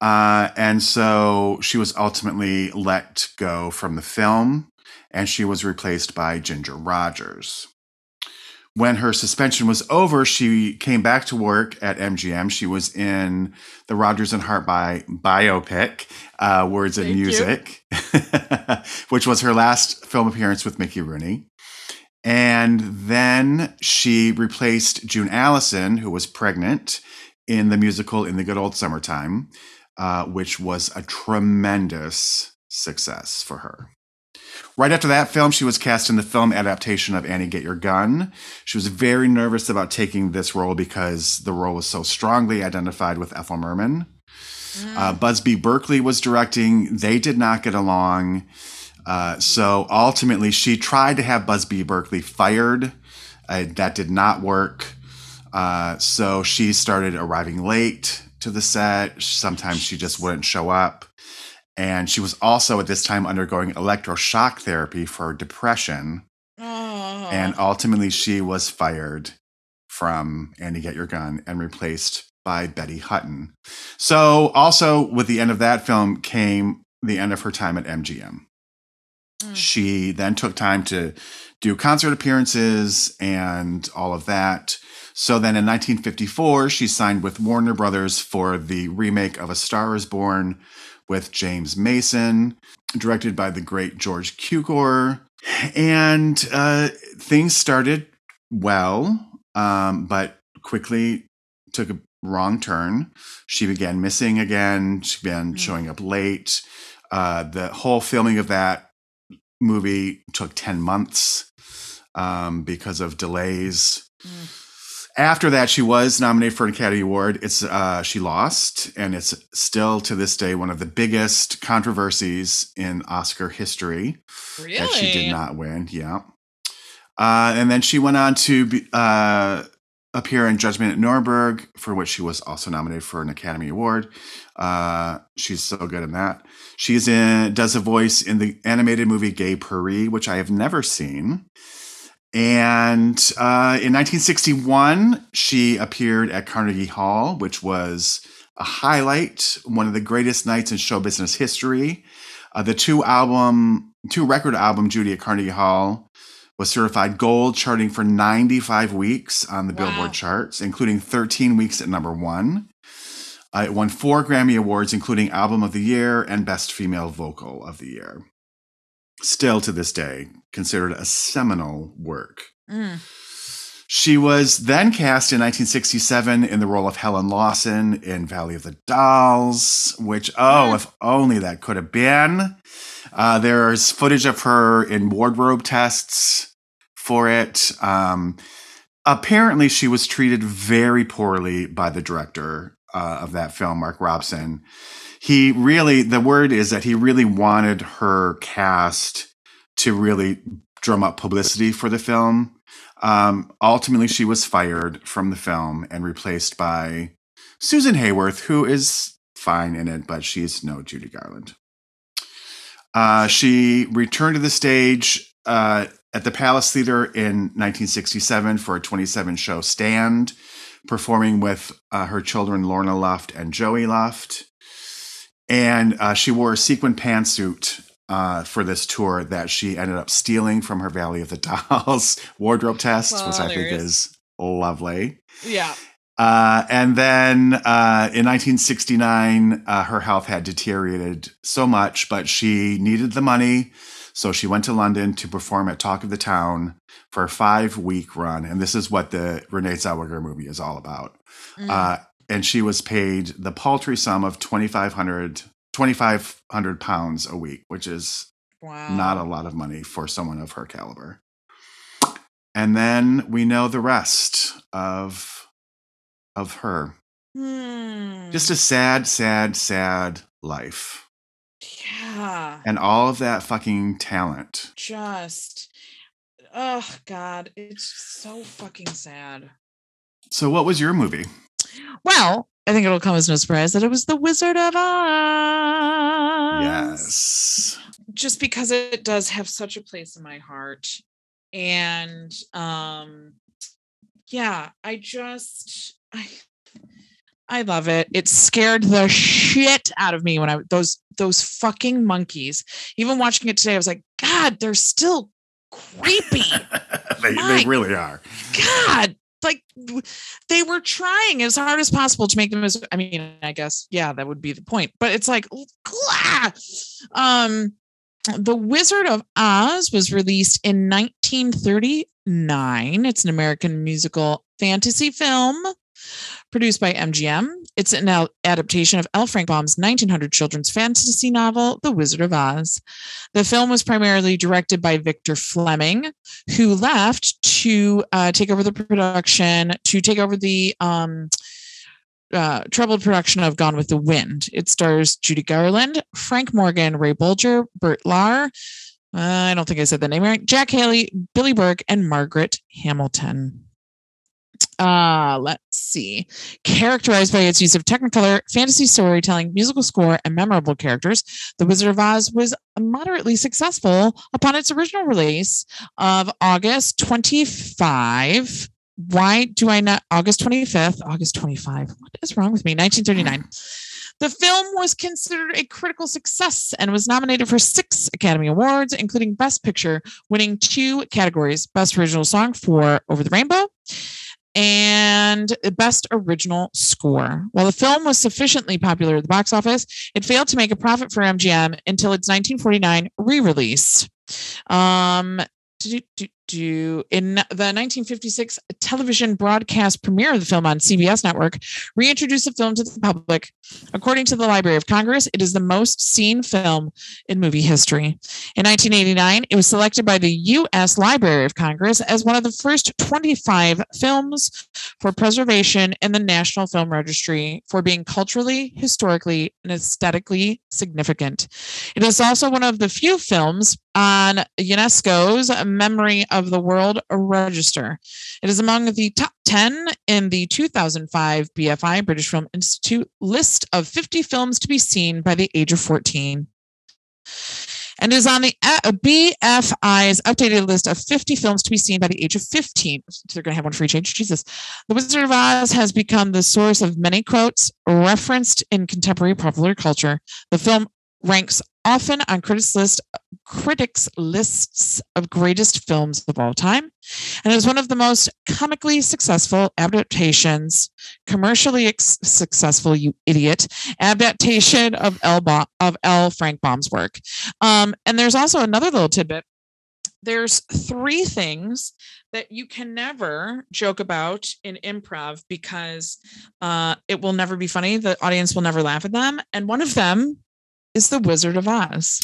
Uh, and so she was ultimately let go from the film and she was replaced by Ginger Rogers. When her suspension was over, she came back to work at MGM. She was in the Rogers and Hart bi- biopic, uh, Words and Thank you. Music, *laughs* which was her last film appearance with Mickey Rooney. And then she replaced June Allyson, who was pregnant, in the musical In the Good Old Summertime, uh, which was a tremendous success for her. Right after that film, she was cast in the film adaptation of Annie Get Your Gun. She was very nervous about taking this role because the role was so strongly identified with Ethel Merman. Uh, Busby Berkeley was directing. They did not get along. Uh, so ultimately, she tried to have Busby Berkeley fired. Uh, that did not work. Uh, so she started arriving late to the set. Sometimes she just wouldn't show up. And she was also at this time undergoing electroshock therapy for depression. Oh. And ultimately, she was fired from Annie Get Your Gun and replaced by Betty Hutton. So, also with the end of that film came the end of her time at MGM. Mm. She then took time to do concert appearances and all of that. So then in 1954, she signed with Warner Brothers for the remake of A Star is Born with James Mason, directed by the great George Cukor. And uh, things started well, um, but quickly took a wrong turn. She began missing again. She began Mm. showing up late. Uh, the whole filming of that movie took 10 months um, because of delays. Mm. After that, she was nominated for an Academy Award. It's uh, she lost, and it's still to this day one of the biggest controversies in Oscar history really? that she did not win. Yeah. Uh, and then she went on to be, uh, appear in Judgment at Nuremberg, for which she was also nominated for an Academy Award. Uh, she's so good in that. She's in does a voice in the animated movie Gay Purr-ee, which I have never seen. And uh, in 1961, she appeared at Carnegie Hall, which was a highlight, one of the greatest nights in show business history. Uh, the two album, two record album, Judy at Carnegie Hall, was certified gold, charting for 95 weeks on the Wow. Billboard charts, including 13 weeks at number one. Uh, it won four Grammy Awards, including Album of the Year and Best Female Vocal of the Year. Still to this day, considered a seminal work. Mm. She was then cast in 1967 in the role of Helen Lawson in Valley of the Dolls, which, oh, if only that could have been. Uh, there's footage of her in wardrobe tests for it. Um, apparently, she was treated very poorly by the director uh, of that film, Mark Robson. He really, the word is that he really wanted her cast to really drum up publicity for the film. Um, ultimately, she was fired from the film and replaced by Susan Hayworth, who is fine in it, but she's no Judy Garland. Uh, she returned to the stage uh, at the Palace Theater in 1967 for a 27 show stand, performing with uh, her children Lorna Luft and Joey Luft. And uh, she wore a sequin pantsuit uh, for this tour that she ended up stealing from her Valley of the *laughs* Dolls wardrobe test, Well, which I think is. is lovely. Yeah. Uh, and then uh, in 1969, uh, her health had deteriorated so much, but she needed the money. So she went to London to perform at Talk of the Town for a five week run. And this is what the Renee Zellweger movie is all about. Mm. And she was paid the paltry sum of 2,500 2,500 pounds a week, which is wow. not a lot of money for someone of her caliber. And then we know the rest of of her. Hmm. Just a sad, sad, sad life. yeah. And all of that fucking talent. Just. Oh God, it's so fucking sad. So what was your movie? Well, I think it'll come as no surprise that it was The Wizard of Oz. Yes. Just because it does have such a place in my heart. And um yeah, I just I I love it. It scared the shit out of me when I those those fucking monkeys. Even watching it today, I was like, God, they're still creepy. *laughs* they, they really are. God, like they were trying as hard as possible to make them as I mean, I guess, yeah, that would be the point. But it's like um The Wizard of Oz was released in 1939. It's an American musical fantasy film produced by MGM. It's an adaptation of L. Frank Baum's 1900 children's fantasy novel, The Wizard of Oz. The film was primarily directed by Victor Fleming, who left to uh, take over the production, to take over the um, uh, troubled production of Gone with the Wind. It stars Judy Garland, Frank Morgan, Ray Bolger, Bert Lahr. uh, I don't think I said the name right. Jack Haley, Billie Burke, and Margaret Hamilton. Uh, let's see. Characterized by its use of Technicolor, fantasy storytelling, musical score, and memorable characters, The Wizard of Oz was moderately successful upon its original release of August 25. Why do I not? August 25th, August 25. What is wrong with me? 1939. *sighs* The film was considered a critical success and was nominated for six Academy Awards, including Best Picture, winning two categories Best Original Song for Over the Rainbow and the Best Original Score. While the film was sufficiently popular at the box office, it failed to make a profit for MGM until its 1949 re release. Um, do, in the 1956 television broadcast premiere of the film on CBS network, reintroduced the film to the public. According to the Library of Congress, it is the most seen film in movie history. In 1989, it was selected by the U.S. Library of Congress as one of the first 25 films for preservation in the National Film Registry for being culturally, historically, and aesthetically significant. It is also one of the few films on UNESCO's Memory of the World Register. It is among the top 10 in the 2005 BFI British Film Institute list of 50 films to be seen by the age of 14 and is on the uh, BFI's updated list of 50 films to be seen by the age of 15. So they're going to have one for each age. Jesus. The Wizard of Oz has become the source of many quotes referenced in contemporary popular culture. The film ranks often on critics list critics lists of greatest films of all time and is one of the most comically successful adaptations commercially ex- successful you idiot adaptation of L. Ba- of L. Frank Baum's work um, and there's also another little tidbit there's three things that you can never joke about in improv because uh, it will never be funny the audience will never laugh at them and one of them is the Wizard of Oz.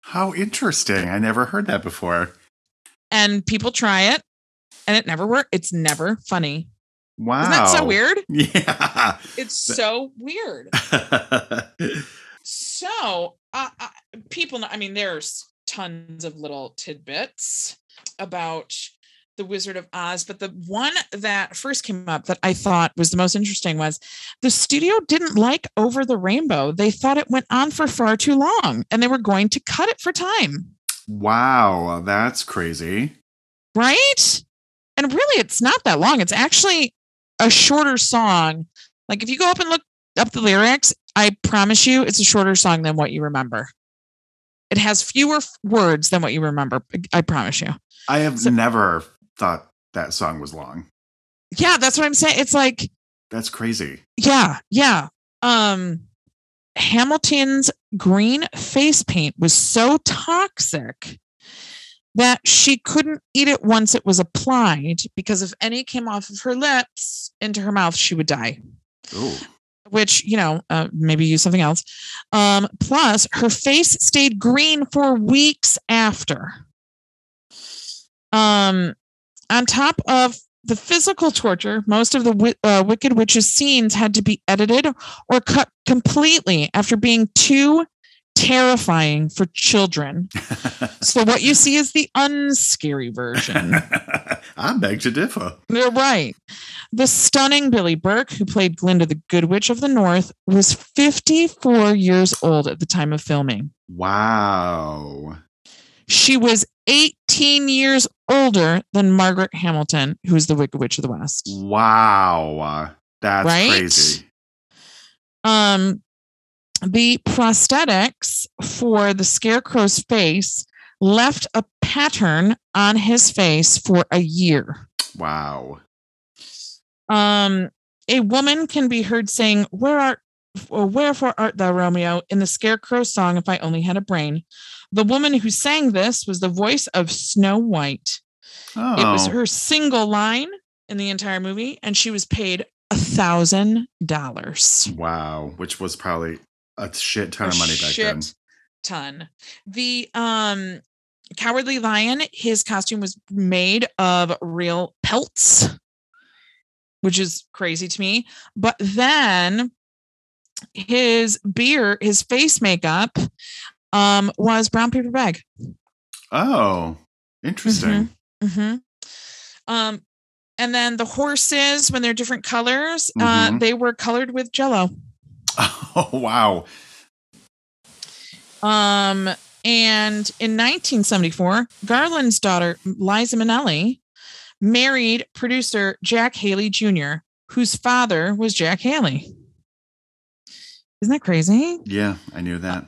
How interesting. I never heard that before. And people try it and it never works. It's never funny. Wow. Isn't that so weird? *laughs* Yeah. It's so weird. *laughs* So, uh, uh, people, I mean, there's tons of little tidbits about the Wizard of Oz, but the one that first came up that I thought was the most interesting was the studio didn't like Over the Rainbow. They thought it went on for far too long and they were going to cut it for time. wow. That's crazy. right? And really, it's not that long. It's actually a shorter song. Like if you go up and look up the lyrics, I promise you, it's a shorter song than what you remember. It has fewer f- words than what you remember. I promise you. I have So- never thought that song was long. Yeah, that's what I'm saying. It's like That's crazy. Yeah, yeah. Um Hamilton's green face paint was so toxic that she couldn't eat it once it was applied because if any came off of her lips into her mouth, she would die. Oh, Which, you know, uh, maybe use something else. Um, plus, her face stayed green for weeks after. Um, on top of the physical torture, most of the uh, Wicked Witch's scenes had to be edited or cut completely after being too terrifying for children. *laughs* So what you see is the unscary version. *laughs* I beg to differ. You're right. The stunning Billie Burke, who played Glinda the Good Witch of the North, was 54 years old at the time of filming. Wow. She was 18 years older than Margaret Hamilton, who is the Wicked Witch of the West. Wow. That's Right? crazy. Um, the prosthetics for the scarecrow's face left a pattern on his face for a year. Wow. Um, a woman can be heard saying, "Where art, or wherefore art thou, Romeo?" in the Scarecrow song, "If I Only Had a Brain." The woman who sang this was the voice of Snow White. Oh, It was her single line in the entire movie, and she was paid a thousand dollars. wow. Which was probably a shit ton of money back then. ton. The um cowardly lion, his costume was made of real pelts, which is crazy to me. But then his beard, his face makeup um was brown paper bag. Oh, interesting. hmm Um and then the horses, when they're different colors, uh, Mhm. they were colored with jello. *laughs* Oh, wow. Um, and in 1974, Garland's daughter, Liza Minnelli, married producer Jack Haley Jr., whose father was Jack Haley. Isn't that crazy? Yeah, I knew that.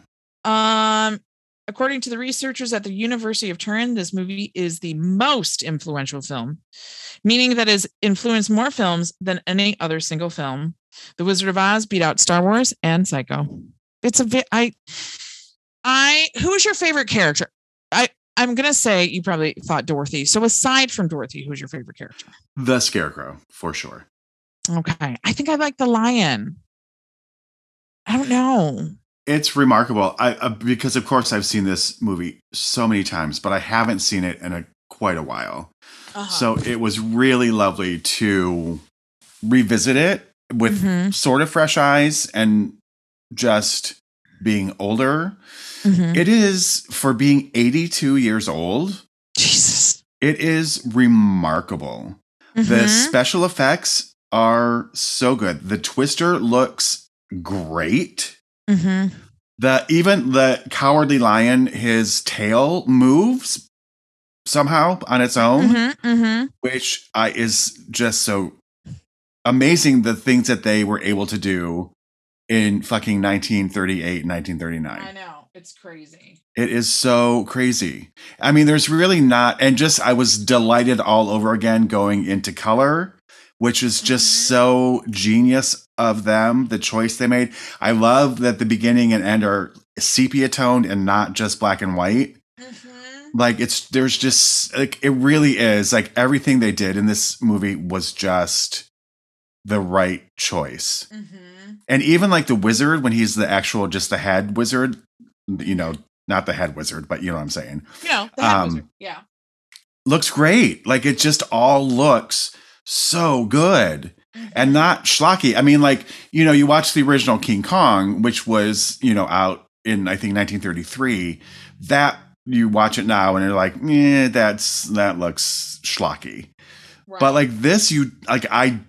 Um, according to the researchers at the University of Turin, this movie is the most influential film, meaning that it has influenced more films than any other single film. The Wizard of Oz beat out Star Wars and Psycho. It's a bit I I who is your favorite character? I I'm gonna say you probably thought Dorothy. So aside from Dorothy, who's your favorite character? The Scarecrow, for sure. Okay. I think I like the lion. I don't know. It's remarkable. I uh, because of course I've seen this movie so many times, but I haven't seen it in a quite a while. Uh-huh. So it was really lovely to revisit it with Mhm, sort of fresh eyes and just being older. mhm. It is for being 82 years old. Jesus. It is remarkable. The Mhm. special effects are so good. The twister looks great. Mhm. The even the cowardly lion, his tail moves somehow on its own, Mhm, mhm. which uh, is just so amazing. The things that they were able to do in fucking 1938, 1939. I know. It's crazy. It is so crazy. I mean, there's really not, and just I was delighted all over again going into color, which is just Mhm. so genius of them, the choice they made. I love that the beginning and end are sepia toned and not just black and white. Mhm. Like it's there's just like it really is like everything they did in this movie was just the right choice. Mhm. And even like the wizard when he's the actual just the head wizard, you know, not the head wizard, but you know what I'm saying. You know, Um, wizard. Yeah. looks great. Like it just all looks so good and not schlocky. I mean, like, you know, you watch the original King Kong, which was, you know, out in I think 1933. That you watch it now and you're like, eh, that's that looks schlocky. Right. But like this, you like I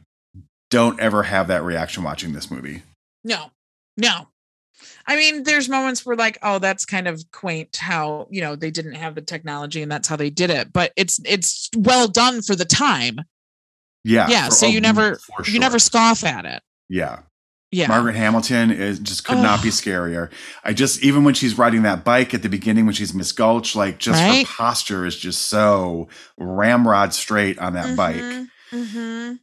don't ever have that reaction watching this movie. no, no. I mean, there's moments where like, oh, that's kind of quaint how, you know, they didn't have the technology and that's how they did it, but it's it's well done for the time. Yeah. Yeah, so you never- You never scoff at it. Yeah. Yeah. Margaret Hamilton is just could not be scarier. I just even when she's riding that bike at the beginning when she's Miss Gulch, like just Right? her posture is just so ramrod straight on that bike. hmm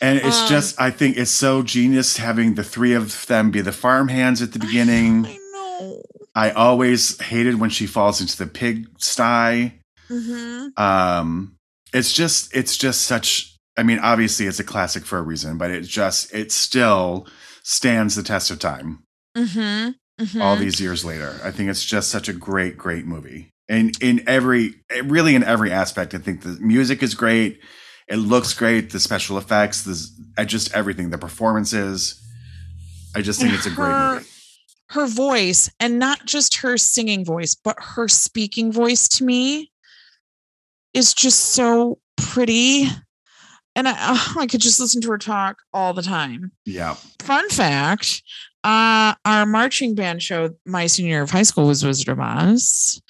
And it's Um, just I think it's so genius having the three of them be the farm hands at the beginning. I know. I always hated when she falls into the pig sty. hmm Um it's just it's just such I mean obviously it's a classic for a reason, but it just it still stands the test of time. hmm all these years later. I think it's just such a great, great movie. And in every, really in every aspect, I think the music is great. It looks great. The special effects, the I just everything, the performances. I just think it's a great Her- movie. her voice and not just her singing voice but her speaking voice to me is just so pretty and I, oh, *laughs* I could just listen to her talk all the time Yeah. fun fact uh our marching band show my senior year of high school was wizard of oz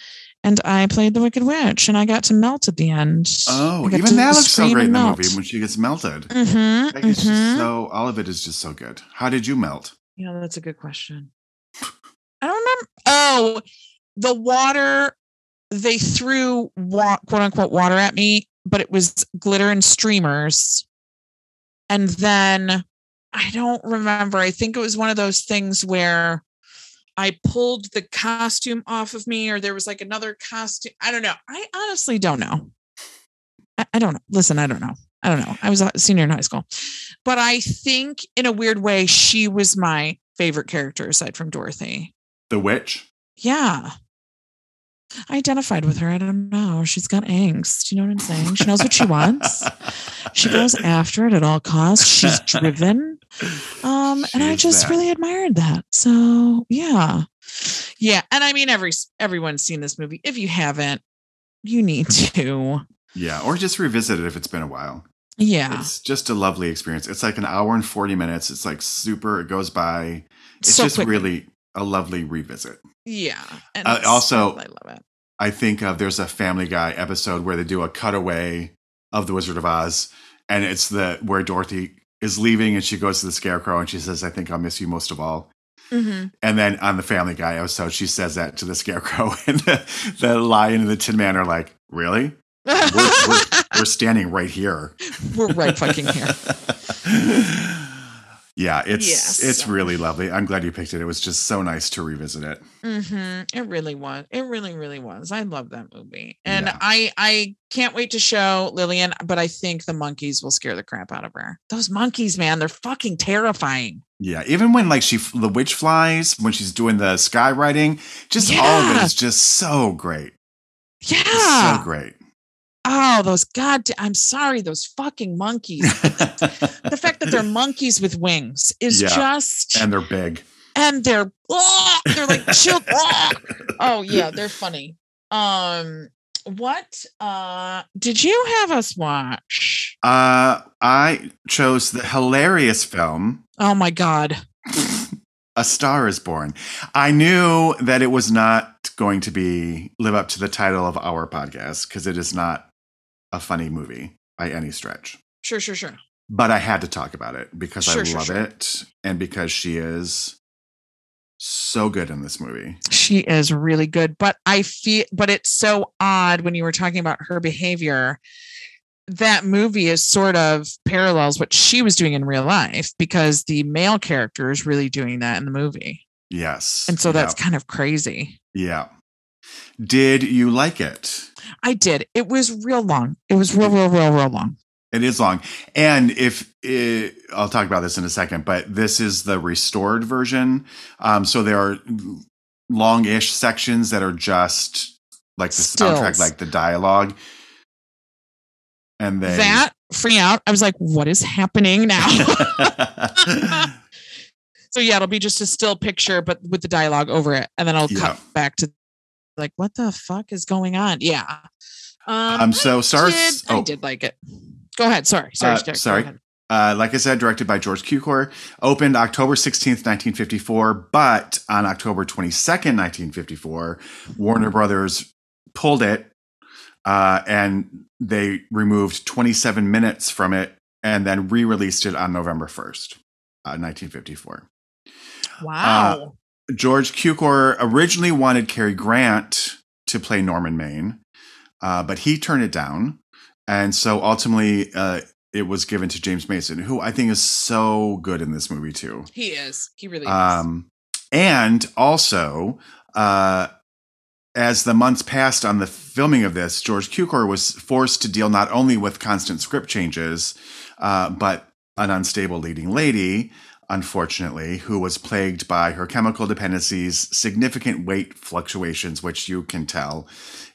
and i played the wicked witch and i got to melt at the end Oh, even that looks so great in the melt. movie when she gets melted. Mhm, Like, it's mhm. just so all of it is just so good. How did you melt? Yeah, that's a good question. I don't remember. Oh, the water, they threw wa- quote unquote water at me, but it was glitter and streamers. And then I don't remember. I think it was one of those things where I pulled the costume off of me, or there was like another costume. I don't know. I honestly don't know. I, I don't know. Listen, I don't know. I don't know. I was a senior in high school. But I think in a weird way, she was my favorite character aside from Dorothy. The witch? Yeah. I identified with her. I don't know. She's got angst. You know what I'm saying? She knows what she wants. She goes after it at all costs. She's driven. Um, and I just that. really admired that. So yeah. Yeah. And I mean every everyone's seen this movie. If you haven't, you need to. Yeah. Or just revisit it if it's been a while. Yeah. It's just a lovely experience. It's like an hour and 40 minutes. It's like super, it goes by. It's So just quickly. really a lovely revisit. Yeah. And Uh, also- I love it. I think of there's a Family Guy episode where they do a cutaway of the Wizard of Oz, and it's the where Dorothy is leaving and she goes to the Scarecrow and she says, "I think I'll miss you most of all." Mhm. And then on the Family Guy episode, she says that to the Scarecrow, *laughs* and the, the Lion and the Tin Man are like, "Really? We're, we're, *laughs* we're standing right here." We're right fucking here. *laughs* yeah, it's Yes. it's really lovely. I'm glad you picked it. It was just so nice to revisit it. hmm It really was. It really, really was. I love that movie, and Yeah. I I can't wait to show Lillian. But I think the monkeys will scare the crap out of her. Those monkeys, man, they're fucking terrifying. Yeah, even when like she the witch flies when she's doing the sky skywriting, just all of it Yeah. is just so great. It's Yeah. so great. Oh, those god. I'm sorry, those fucking monkeys. *laughs* the fact that they're monkeys with wings is Yeah. just and they're big. and they're ah, they're like *laughs* chill. Oh yeah, they're funny. Um, what uh did you have us watch? Uh, I chose the hilarious film Oh my god. *laughs* A Star Is Born. I knew that it was not going to be live up to the title of our podcast because it is not a funny movie by any stretch. Sure, sure, sure. But I had to talk about it because I Sure, sure, love sure. it and because she is so good in this movie. She is really good, but I feel but it's so odd when you were talking about her behavior. That movie is sort of parallels what she was doing in real life because the male character is really doing that in the movie. Yes. And so that's kind of crazy. Yeah. Did you like it? I did. It was real long. It was real, real, real, real long. It is long. And if it, I'll talk about this in a second, but this is the restored version. Um, so there are long-ish sections that are just like the soundtrack, like the dialogue. And then That free out. I was like, what is happening now? *laughs* *laughs* so yeah, it'll be just a still picture, but with the dialogue over it. And then I'll Yeah. cut back to like, what the fuck is going on? Yeah. Um, Um, so I stars- did, I oh. did like it. Go ahead. Sorry. Sorry. Uh, sorry. uh, like I said, directed by George Cukor, opened October 16th, 1954. But on October 22nd, 1954, Warner Brothers pulled it uh, and they removed 27 minutes from it and then re released it on November 1st, uh, 1954. Wow. George Cukor originally wanted Cary Grant to play Norman Maine, uh, but he turned it down. And so ultimately, uh, it was given to James Mason, who I think is so good in this movie too. he is. He really is. Um, and also, uh, as the months passed on the filming of this, George Cukor was forced to deal not only with constant script changes, uh, but an unstable leading lady, unfortunately, who was plagued by her chemical dependencies, significant weight fluctuations, which you can tell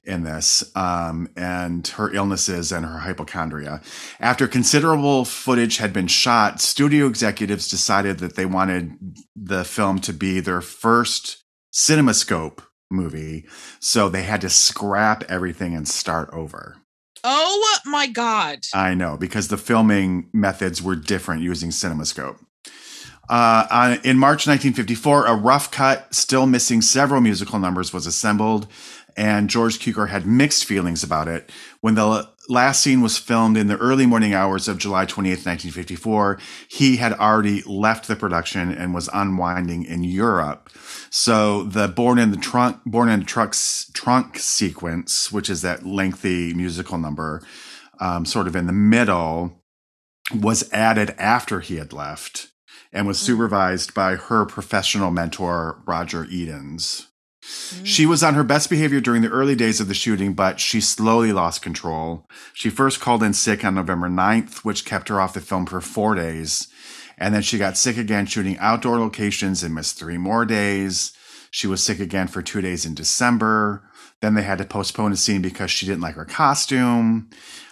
in this, um, and her illnesses and her hypochondria. After considerable footage had been shot, studio executives decided that they wanted the film to be their first CinemaScope movie, so they had to scrap everything and start over. oh my God. I know because the filming methods were different using CinemaScope. Uh, on, in March 1954, a rough cut, still missing several musical numbers, was assembled, and George Cukor had mixed feelings about it. When the last scene was filmed in the early morning hours of July 28th, 1954, he had already left the production and was unwinding in Europe. So the "Born in the Trunk," "Born in the Truck's Trunk" sequence, which is that lengthy musical number, um, sort of in the middle, was added after he had left and was Mm. supervised by her professional mentor, Roger Edens. Mm. She was on her best behavior during the early days of the shooting, but she slowly lost control. She first called in sick on November 9th, which kept her off the film for four days. And then she got sick again shooting outdoor locations and missed three more days. She was sick again for two days in December. Then they had to postpone a scene because she didn't like her costume.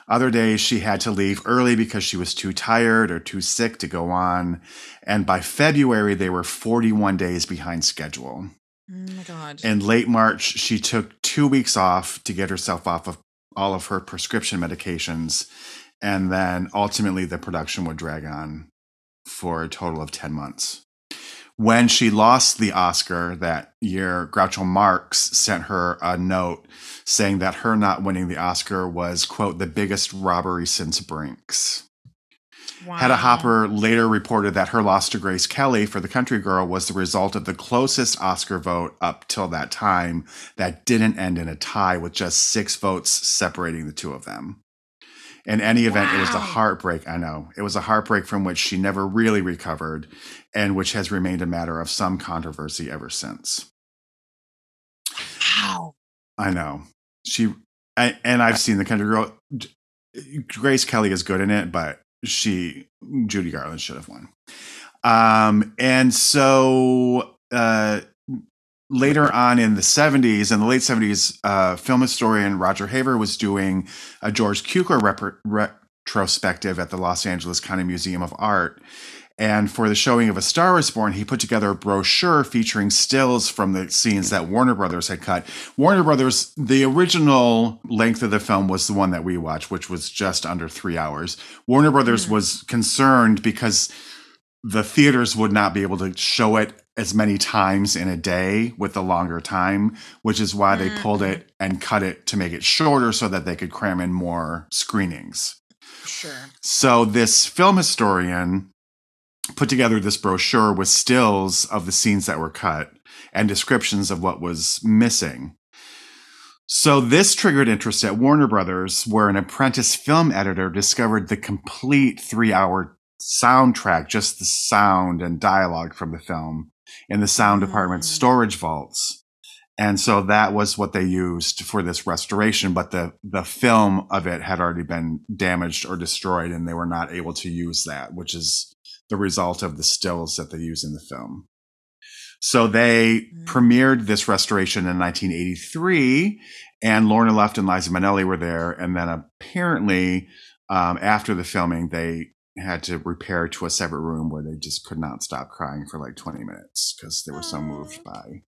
Other days she had to leave early because she was too tired or too sick to go on. And by February, they were 41 days behind schedule. Oh my God. In late March, she took two weeks off to get herself off of all of her prescription medications. And then ultimately, the production would drag on for a total of 10 months. When she lost the Oscar that year, Groucho Marx sent her a note saying that her not winning the Oscar was, quote, the biggest robbery since Brinks. wow. Hedda Hopper later reported that her loss to Grace Kelly for The Country Girl was the result of the closest Oscar vote up till that time that didn't end in a tie with just six votes separating the two of them. In any event, it was a heartbreak. I know. It was a heartbreak from which she never really recovered and which has remained a matter of some controversy ever since. Wow. I know. She I, and I've seen the country girl. Grace Kelly is good in it, but she Judy Garland should have won. Um, and so uh, later on in the 70s, in the late 70s, uh, film historian Roger Haver was doing a George Cukor rep- retrospective at the Los Angeles County Museum of Art. And for the showing of A Star is Born, he put together a brochure featuring stills from the scenes that Warner Brothers had cut. Warner Brothers, the original length of the film was the one that we watched, which was just under three hours. Warner Brothers Mm. was concerned because the theaters would not be able to show it as many times in a day with the longer time, which is why they pulled Mm. it and cut it to make it shorter so that they could cram in more screenings. Sure. So this film historian put together this brochure with stills of the scenes that were cut and descriptions of what was missing. So this triggered interest at Warner Brothers, where an apprentice film editor discovered the complete three-hour soundtrack, just the sound and dialogue from the film, in the sound department's Mm. storage vaults. And so that was what they used for this restoration, but the the film of it had already been damaged or destroyed, and they were not able to use that, which is the result of the stills that they use in the film. So they Mm. premiered this restoration in 1983, and Lorna Luft and Liza Minnelli were there. And then apparently, um, after the filming, they had to repair to a separate room where they just could not stop crying for like 20 minutes because they were so moved by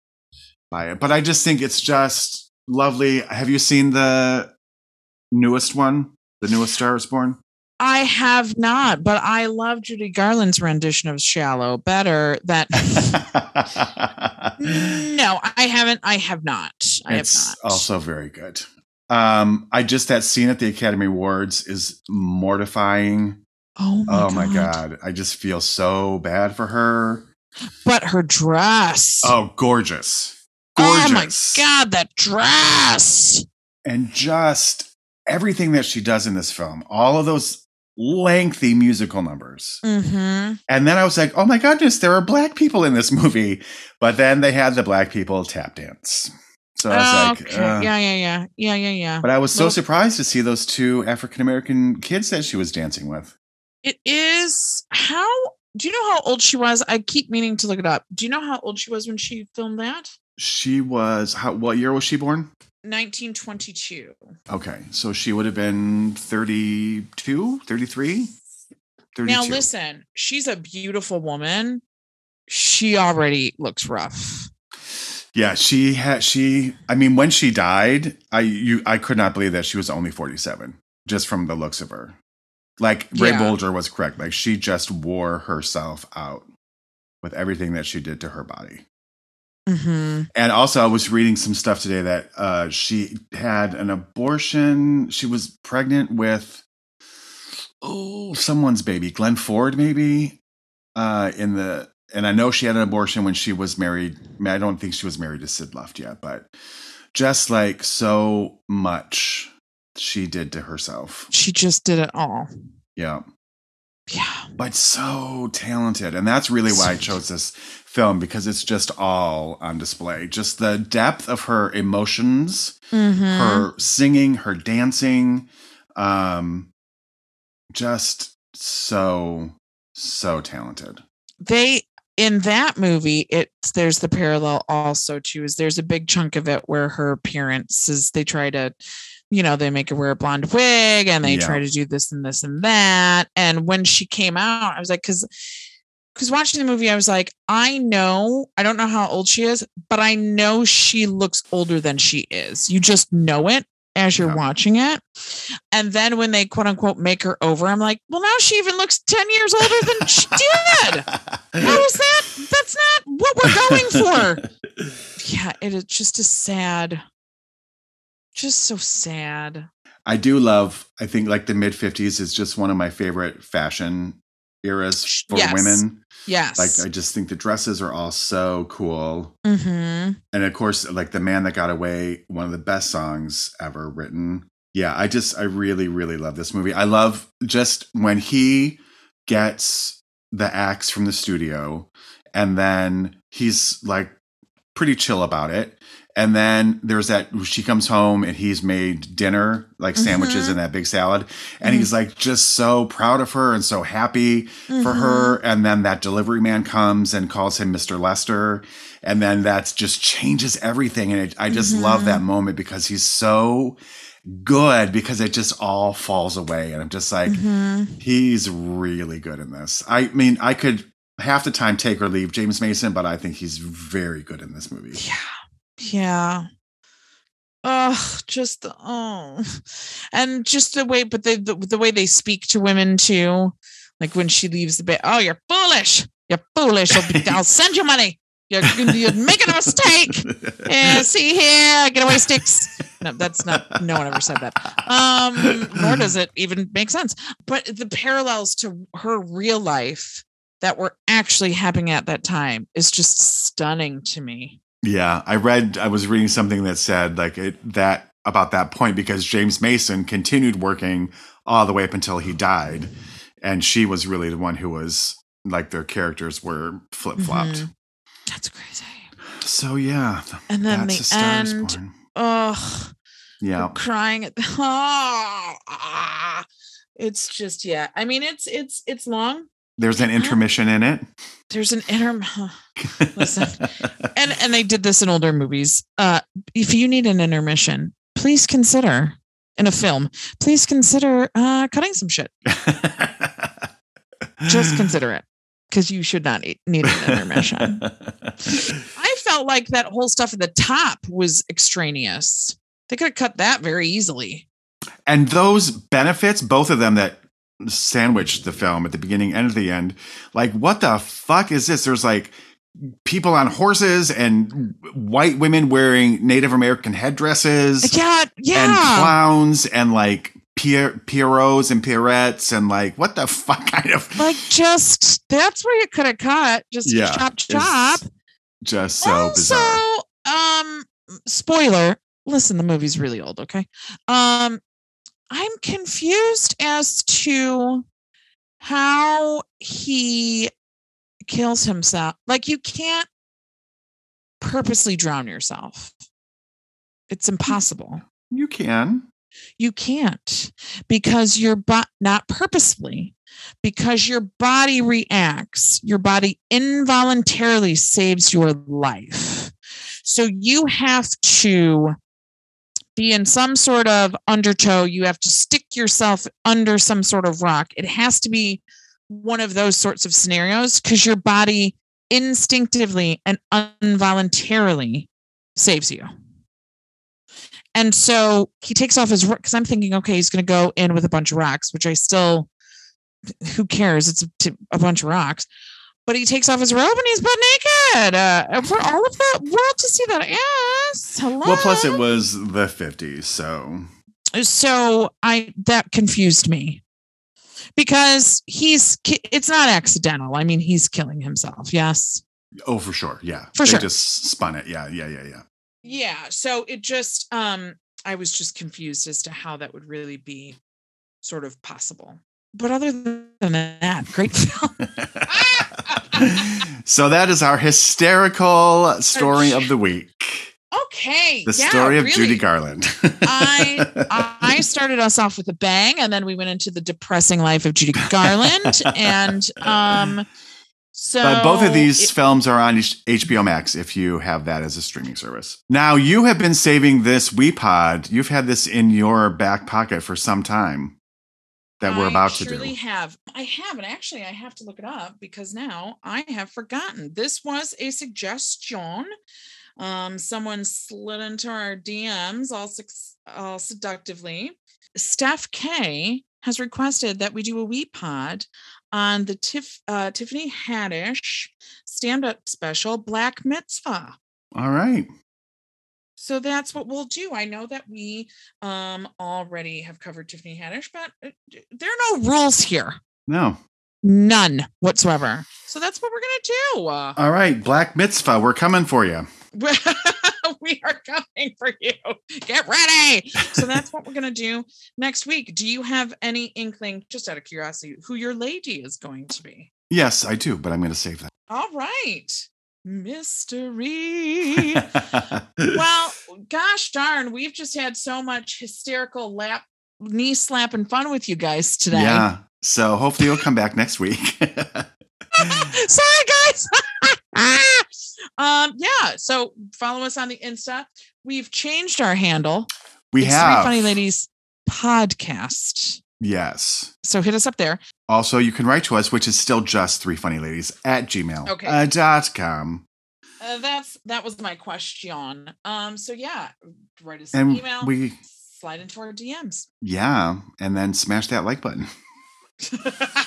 by it. But I just think it's just lovely. Have you seen the newest one? The newest Star is Born? I have not, but I love Judy Garland's rendition of "Shallow" better. That *laughs* no, I haven't. I have not. I it's have not. also very good. Um, I just that scene at the Academy Awards is mortifying. Oh my, oh my god, I just feel so bad for her. But her dress. Oh, gorgeous, gorgeous. Oh my god, that dress. and just everything that she does in this film, all of those lengthy musical numbers. Mm-hmm. And then I was like, oh my goodness, there are black people in this *laughs* movie. But then they had the black people tap dance. So I was like, okay. uh, yeah, yeah, yeah, yeah, yeah, yeah. but I was so Well- surprised to see those two African American kids that she was dancing with. It is how do you know how old she was? I keep meaning to look it up. Do you know how old she was when she filmed that? She was, how, what year was she born? 1922. Okay. So she would have been 32, 33? 32. Now listen, she's a beautiful woman. She already looks rough. Yeah, she had she I mean when she died, I you I could not believe that she was only 47 just from the looks of her. Like Ray Yeah. Bolger was correct. Like she just wore herself out with everything that she did to her body. Mm-hmm. And also I was reading some stuff today that uh she had an abortion. She was pregnant with oh someone's baby, Glenn Ford maybe. Uh in the and I know she had an abortion when she was married. I, mean, I don't think she was married to Sid Luft yet, but just like so much she did to herself. She just did it all. Yeah. Yeah. But so talented. And that's really why I chose this film because it's just all on display. Just the depth of her emotions, Mm-hmm. her singing, her dancing, um just so so talented. they in that movie it's there's the parallel also too is there's a big chunk of it where her appearance is they try to you know they make her wear a blonde wig and they Yeah. try to do this and this and that and when she came out i was like because because watching the movie i was like i know i don't know how old she is but i know she looks older than she is you just know it as you're Yeah. watching it and then when they quote unquote make her over i'm like well now she even looks 10 years older than she *laughs* did how is that? That's not what we're going for. *laughs* Yeah, it is just a sad, just so sad. I do love, I think like the mid 50s is just one of my favorite fashion eras for Yes. women. Yes. Like I just think the dresses are all so cool. mm-hmm. And of course, like The Man That Got Away, one of the best songs ever written. Yeah, I just I really, really love this movie. I love just when he gets the axe from the studio and then he's like pretty chill about it. And then there's that she comes home and he's made dinner, like sandwiches Mhm. and that big salad. And Mhm. he's like just so proud of her and so happy Mm-hmm. for her. And then that delivery man comes and calls him Mr. Lester. And then that just changes everything. And it, I just love that moment because he's so good because it just all falls away. And I'm just like, Mhm. he's really good in this. I mean, I could half the time take or leave James Mason, but I think he's very good in this movie. Yeah. Yeah. Oh, just *laughs* oh, and just the way, but the, the the way they speak to women too, like when she leaves the bed. Oh, you're foolish. You're foolish. I'll, be, I'll *laughs* send you money. You're, you're making a mistake. Yeah, see here, get away sticks. No, that's not. No one ever said that. Um, nor does it even make sense. But the parallels to her real life that were actually happening at that time is just stunning to me. Yeah, I read. I was reading something that said like it, that about that point because James Mason continued working all the way up until he died, and she was really the one who was like their characters were flip flopped. Mhm. That's crazy. So yeah, And then that's the end. Oh, Yeah, crying at the. Oh, *laughs* ah. it's just yeah. I mean, it's it's it's long. There's an intermission in it. There's an inter. *laughs* Listen. and and they did this in older movies. Uh, if you need an intermission, please consider in a film. Please consider uh, cutting some shit. Just *laughs* consider it because you should not need an intermission. *laughs* I felt like that whole stuff at the top was extraneous. They could have cut that very easily. and those benefits, both of them that sandwiched the film at the beginning and at the end. Like, what the fuck is this? There's like people on horses and white women wearing Native American headdresses Yeah, yeah. and clowns and like pier- pierrots and pierrettes and like what the fuck kind of like just that's where you could have cut. Just Yeah, chop chop. just so also, bizarre. um, spoiler. Listen, the movie's really old. Okay. Um, I'm confused as to how he kills himself. Like you can't purposely drown yourself. It's impossible. You can. You can't because your body, not purposefully, because your body reacts, your body involuntarily saves your life. So you have to be in some sort of undertow. You have to stick yourself under some sort of rock. It has to be one of those sorts of scenarios because your body instinctively and involuntarily saves you. And so he takes off his because I'm thinking, okay, he's going to go in with a bunch of rocks, which I still, who cares? It's a bunch of rocks. But he takes off his robe and he's butt naked uh, for all of the world to see that ass. Hello. Well, plus it was the 50s, so so I that confused me because he's it's not accidental. I mean, he's killing himself. Yes. oh, for sure, yeah, For they sure. just spun it, yeah, yeah, yeah, yeah. Yeah. So it just um I was just confused as to how that would really be sort of possible. But other than that, great film. *laughs* so that is our hysterical story of the week. Okay. The yeah, story of really. Judy Garland. I *laughs* I started us off with a bang, and then we went into the depressing life of Judy Garland, and um, so But both of these it- films are on HBO Max if you have that as a streaming service. Now, you have been saving this WePod. You've had this in your back pocket for some time that we're I about to do. have. I have, and actually, I have to look it up because now I have forgotten. This was a suggestion. Um, someone slid into our DMs all, all seductively. Steph K has requested that we do a wee pod on the Tiff, uh, Tiffany Haddish stand-up special Black Mitzvah. All right. So that's what we'll do. I know that we um already have covered Tiffany Haddish, but uh, there are no rules here. No. None whatsoever. So that's what we're gonna do. Uh, All right. Black Mitzvah. We're coming for you. *laughs* we are coming for you. Get ready. So *laughs* that's what we're gonna do next week. Do you have any inkling, just out of curiosity, who your lady is going to be? Yes, I do, but I'm going to save that. All right. Mystery. well, *laughs* gosh darn, we've just had so much hysterical lap knee slapping fun with you guys today. Yeah. So hopefully you'll come back next week. *laughs* *laughs* Sorry, guys. um, yeah. So follow us on the Insta. We've changed our handle. we it's have. Three Funny Ladies podcast. Yes. So hit us up there. Also, you can write to us, which is still just three funny ladies at gmail Okay. uh, dot com. Uh, that's that was my question. Um, so yeah, write us an And email. we, slide into our DMs. yeah, and then smash that like button. *laughs* *laughs*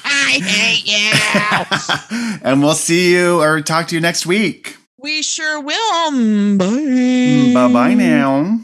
I hate you. *laughs* and we'll see you or talk to you next week. we sure will. Bye. Bye bye now.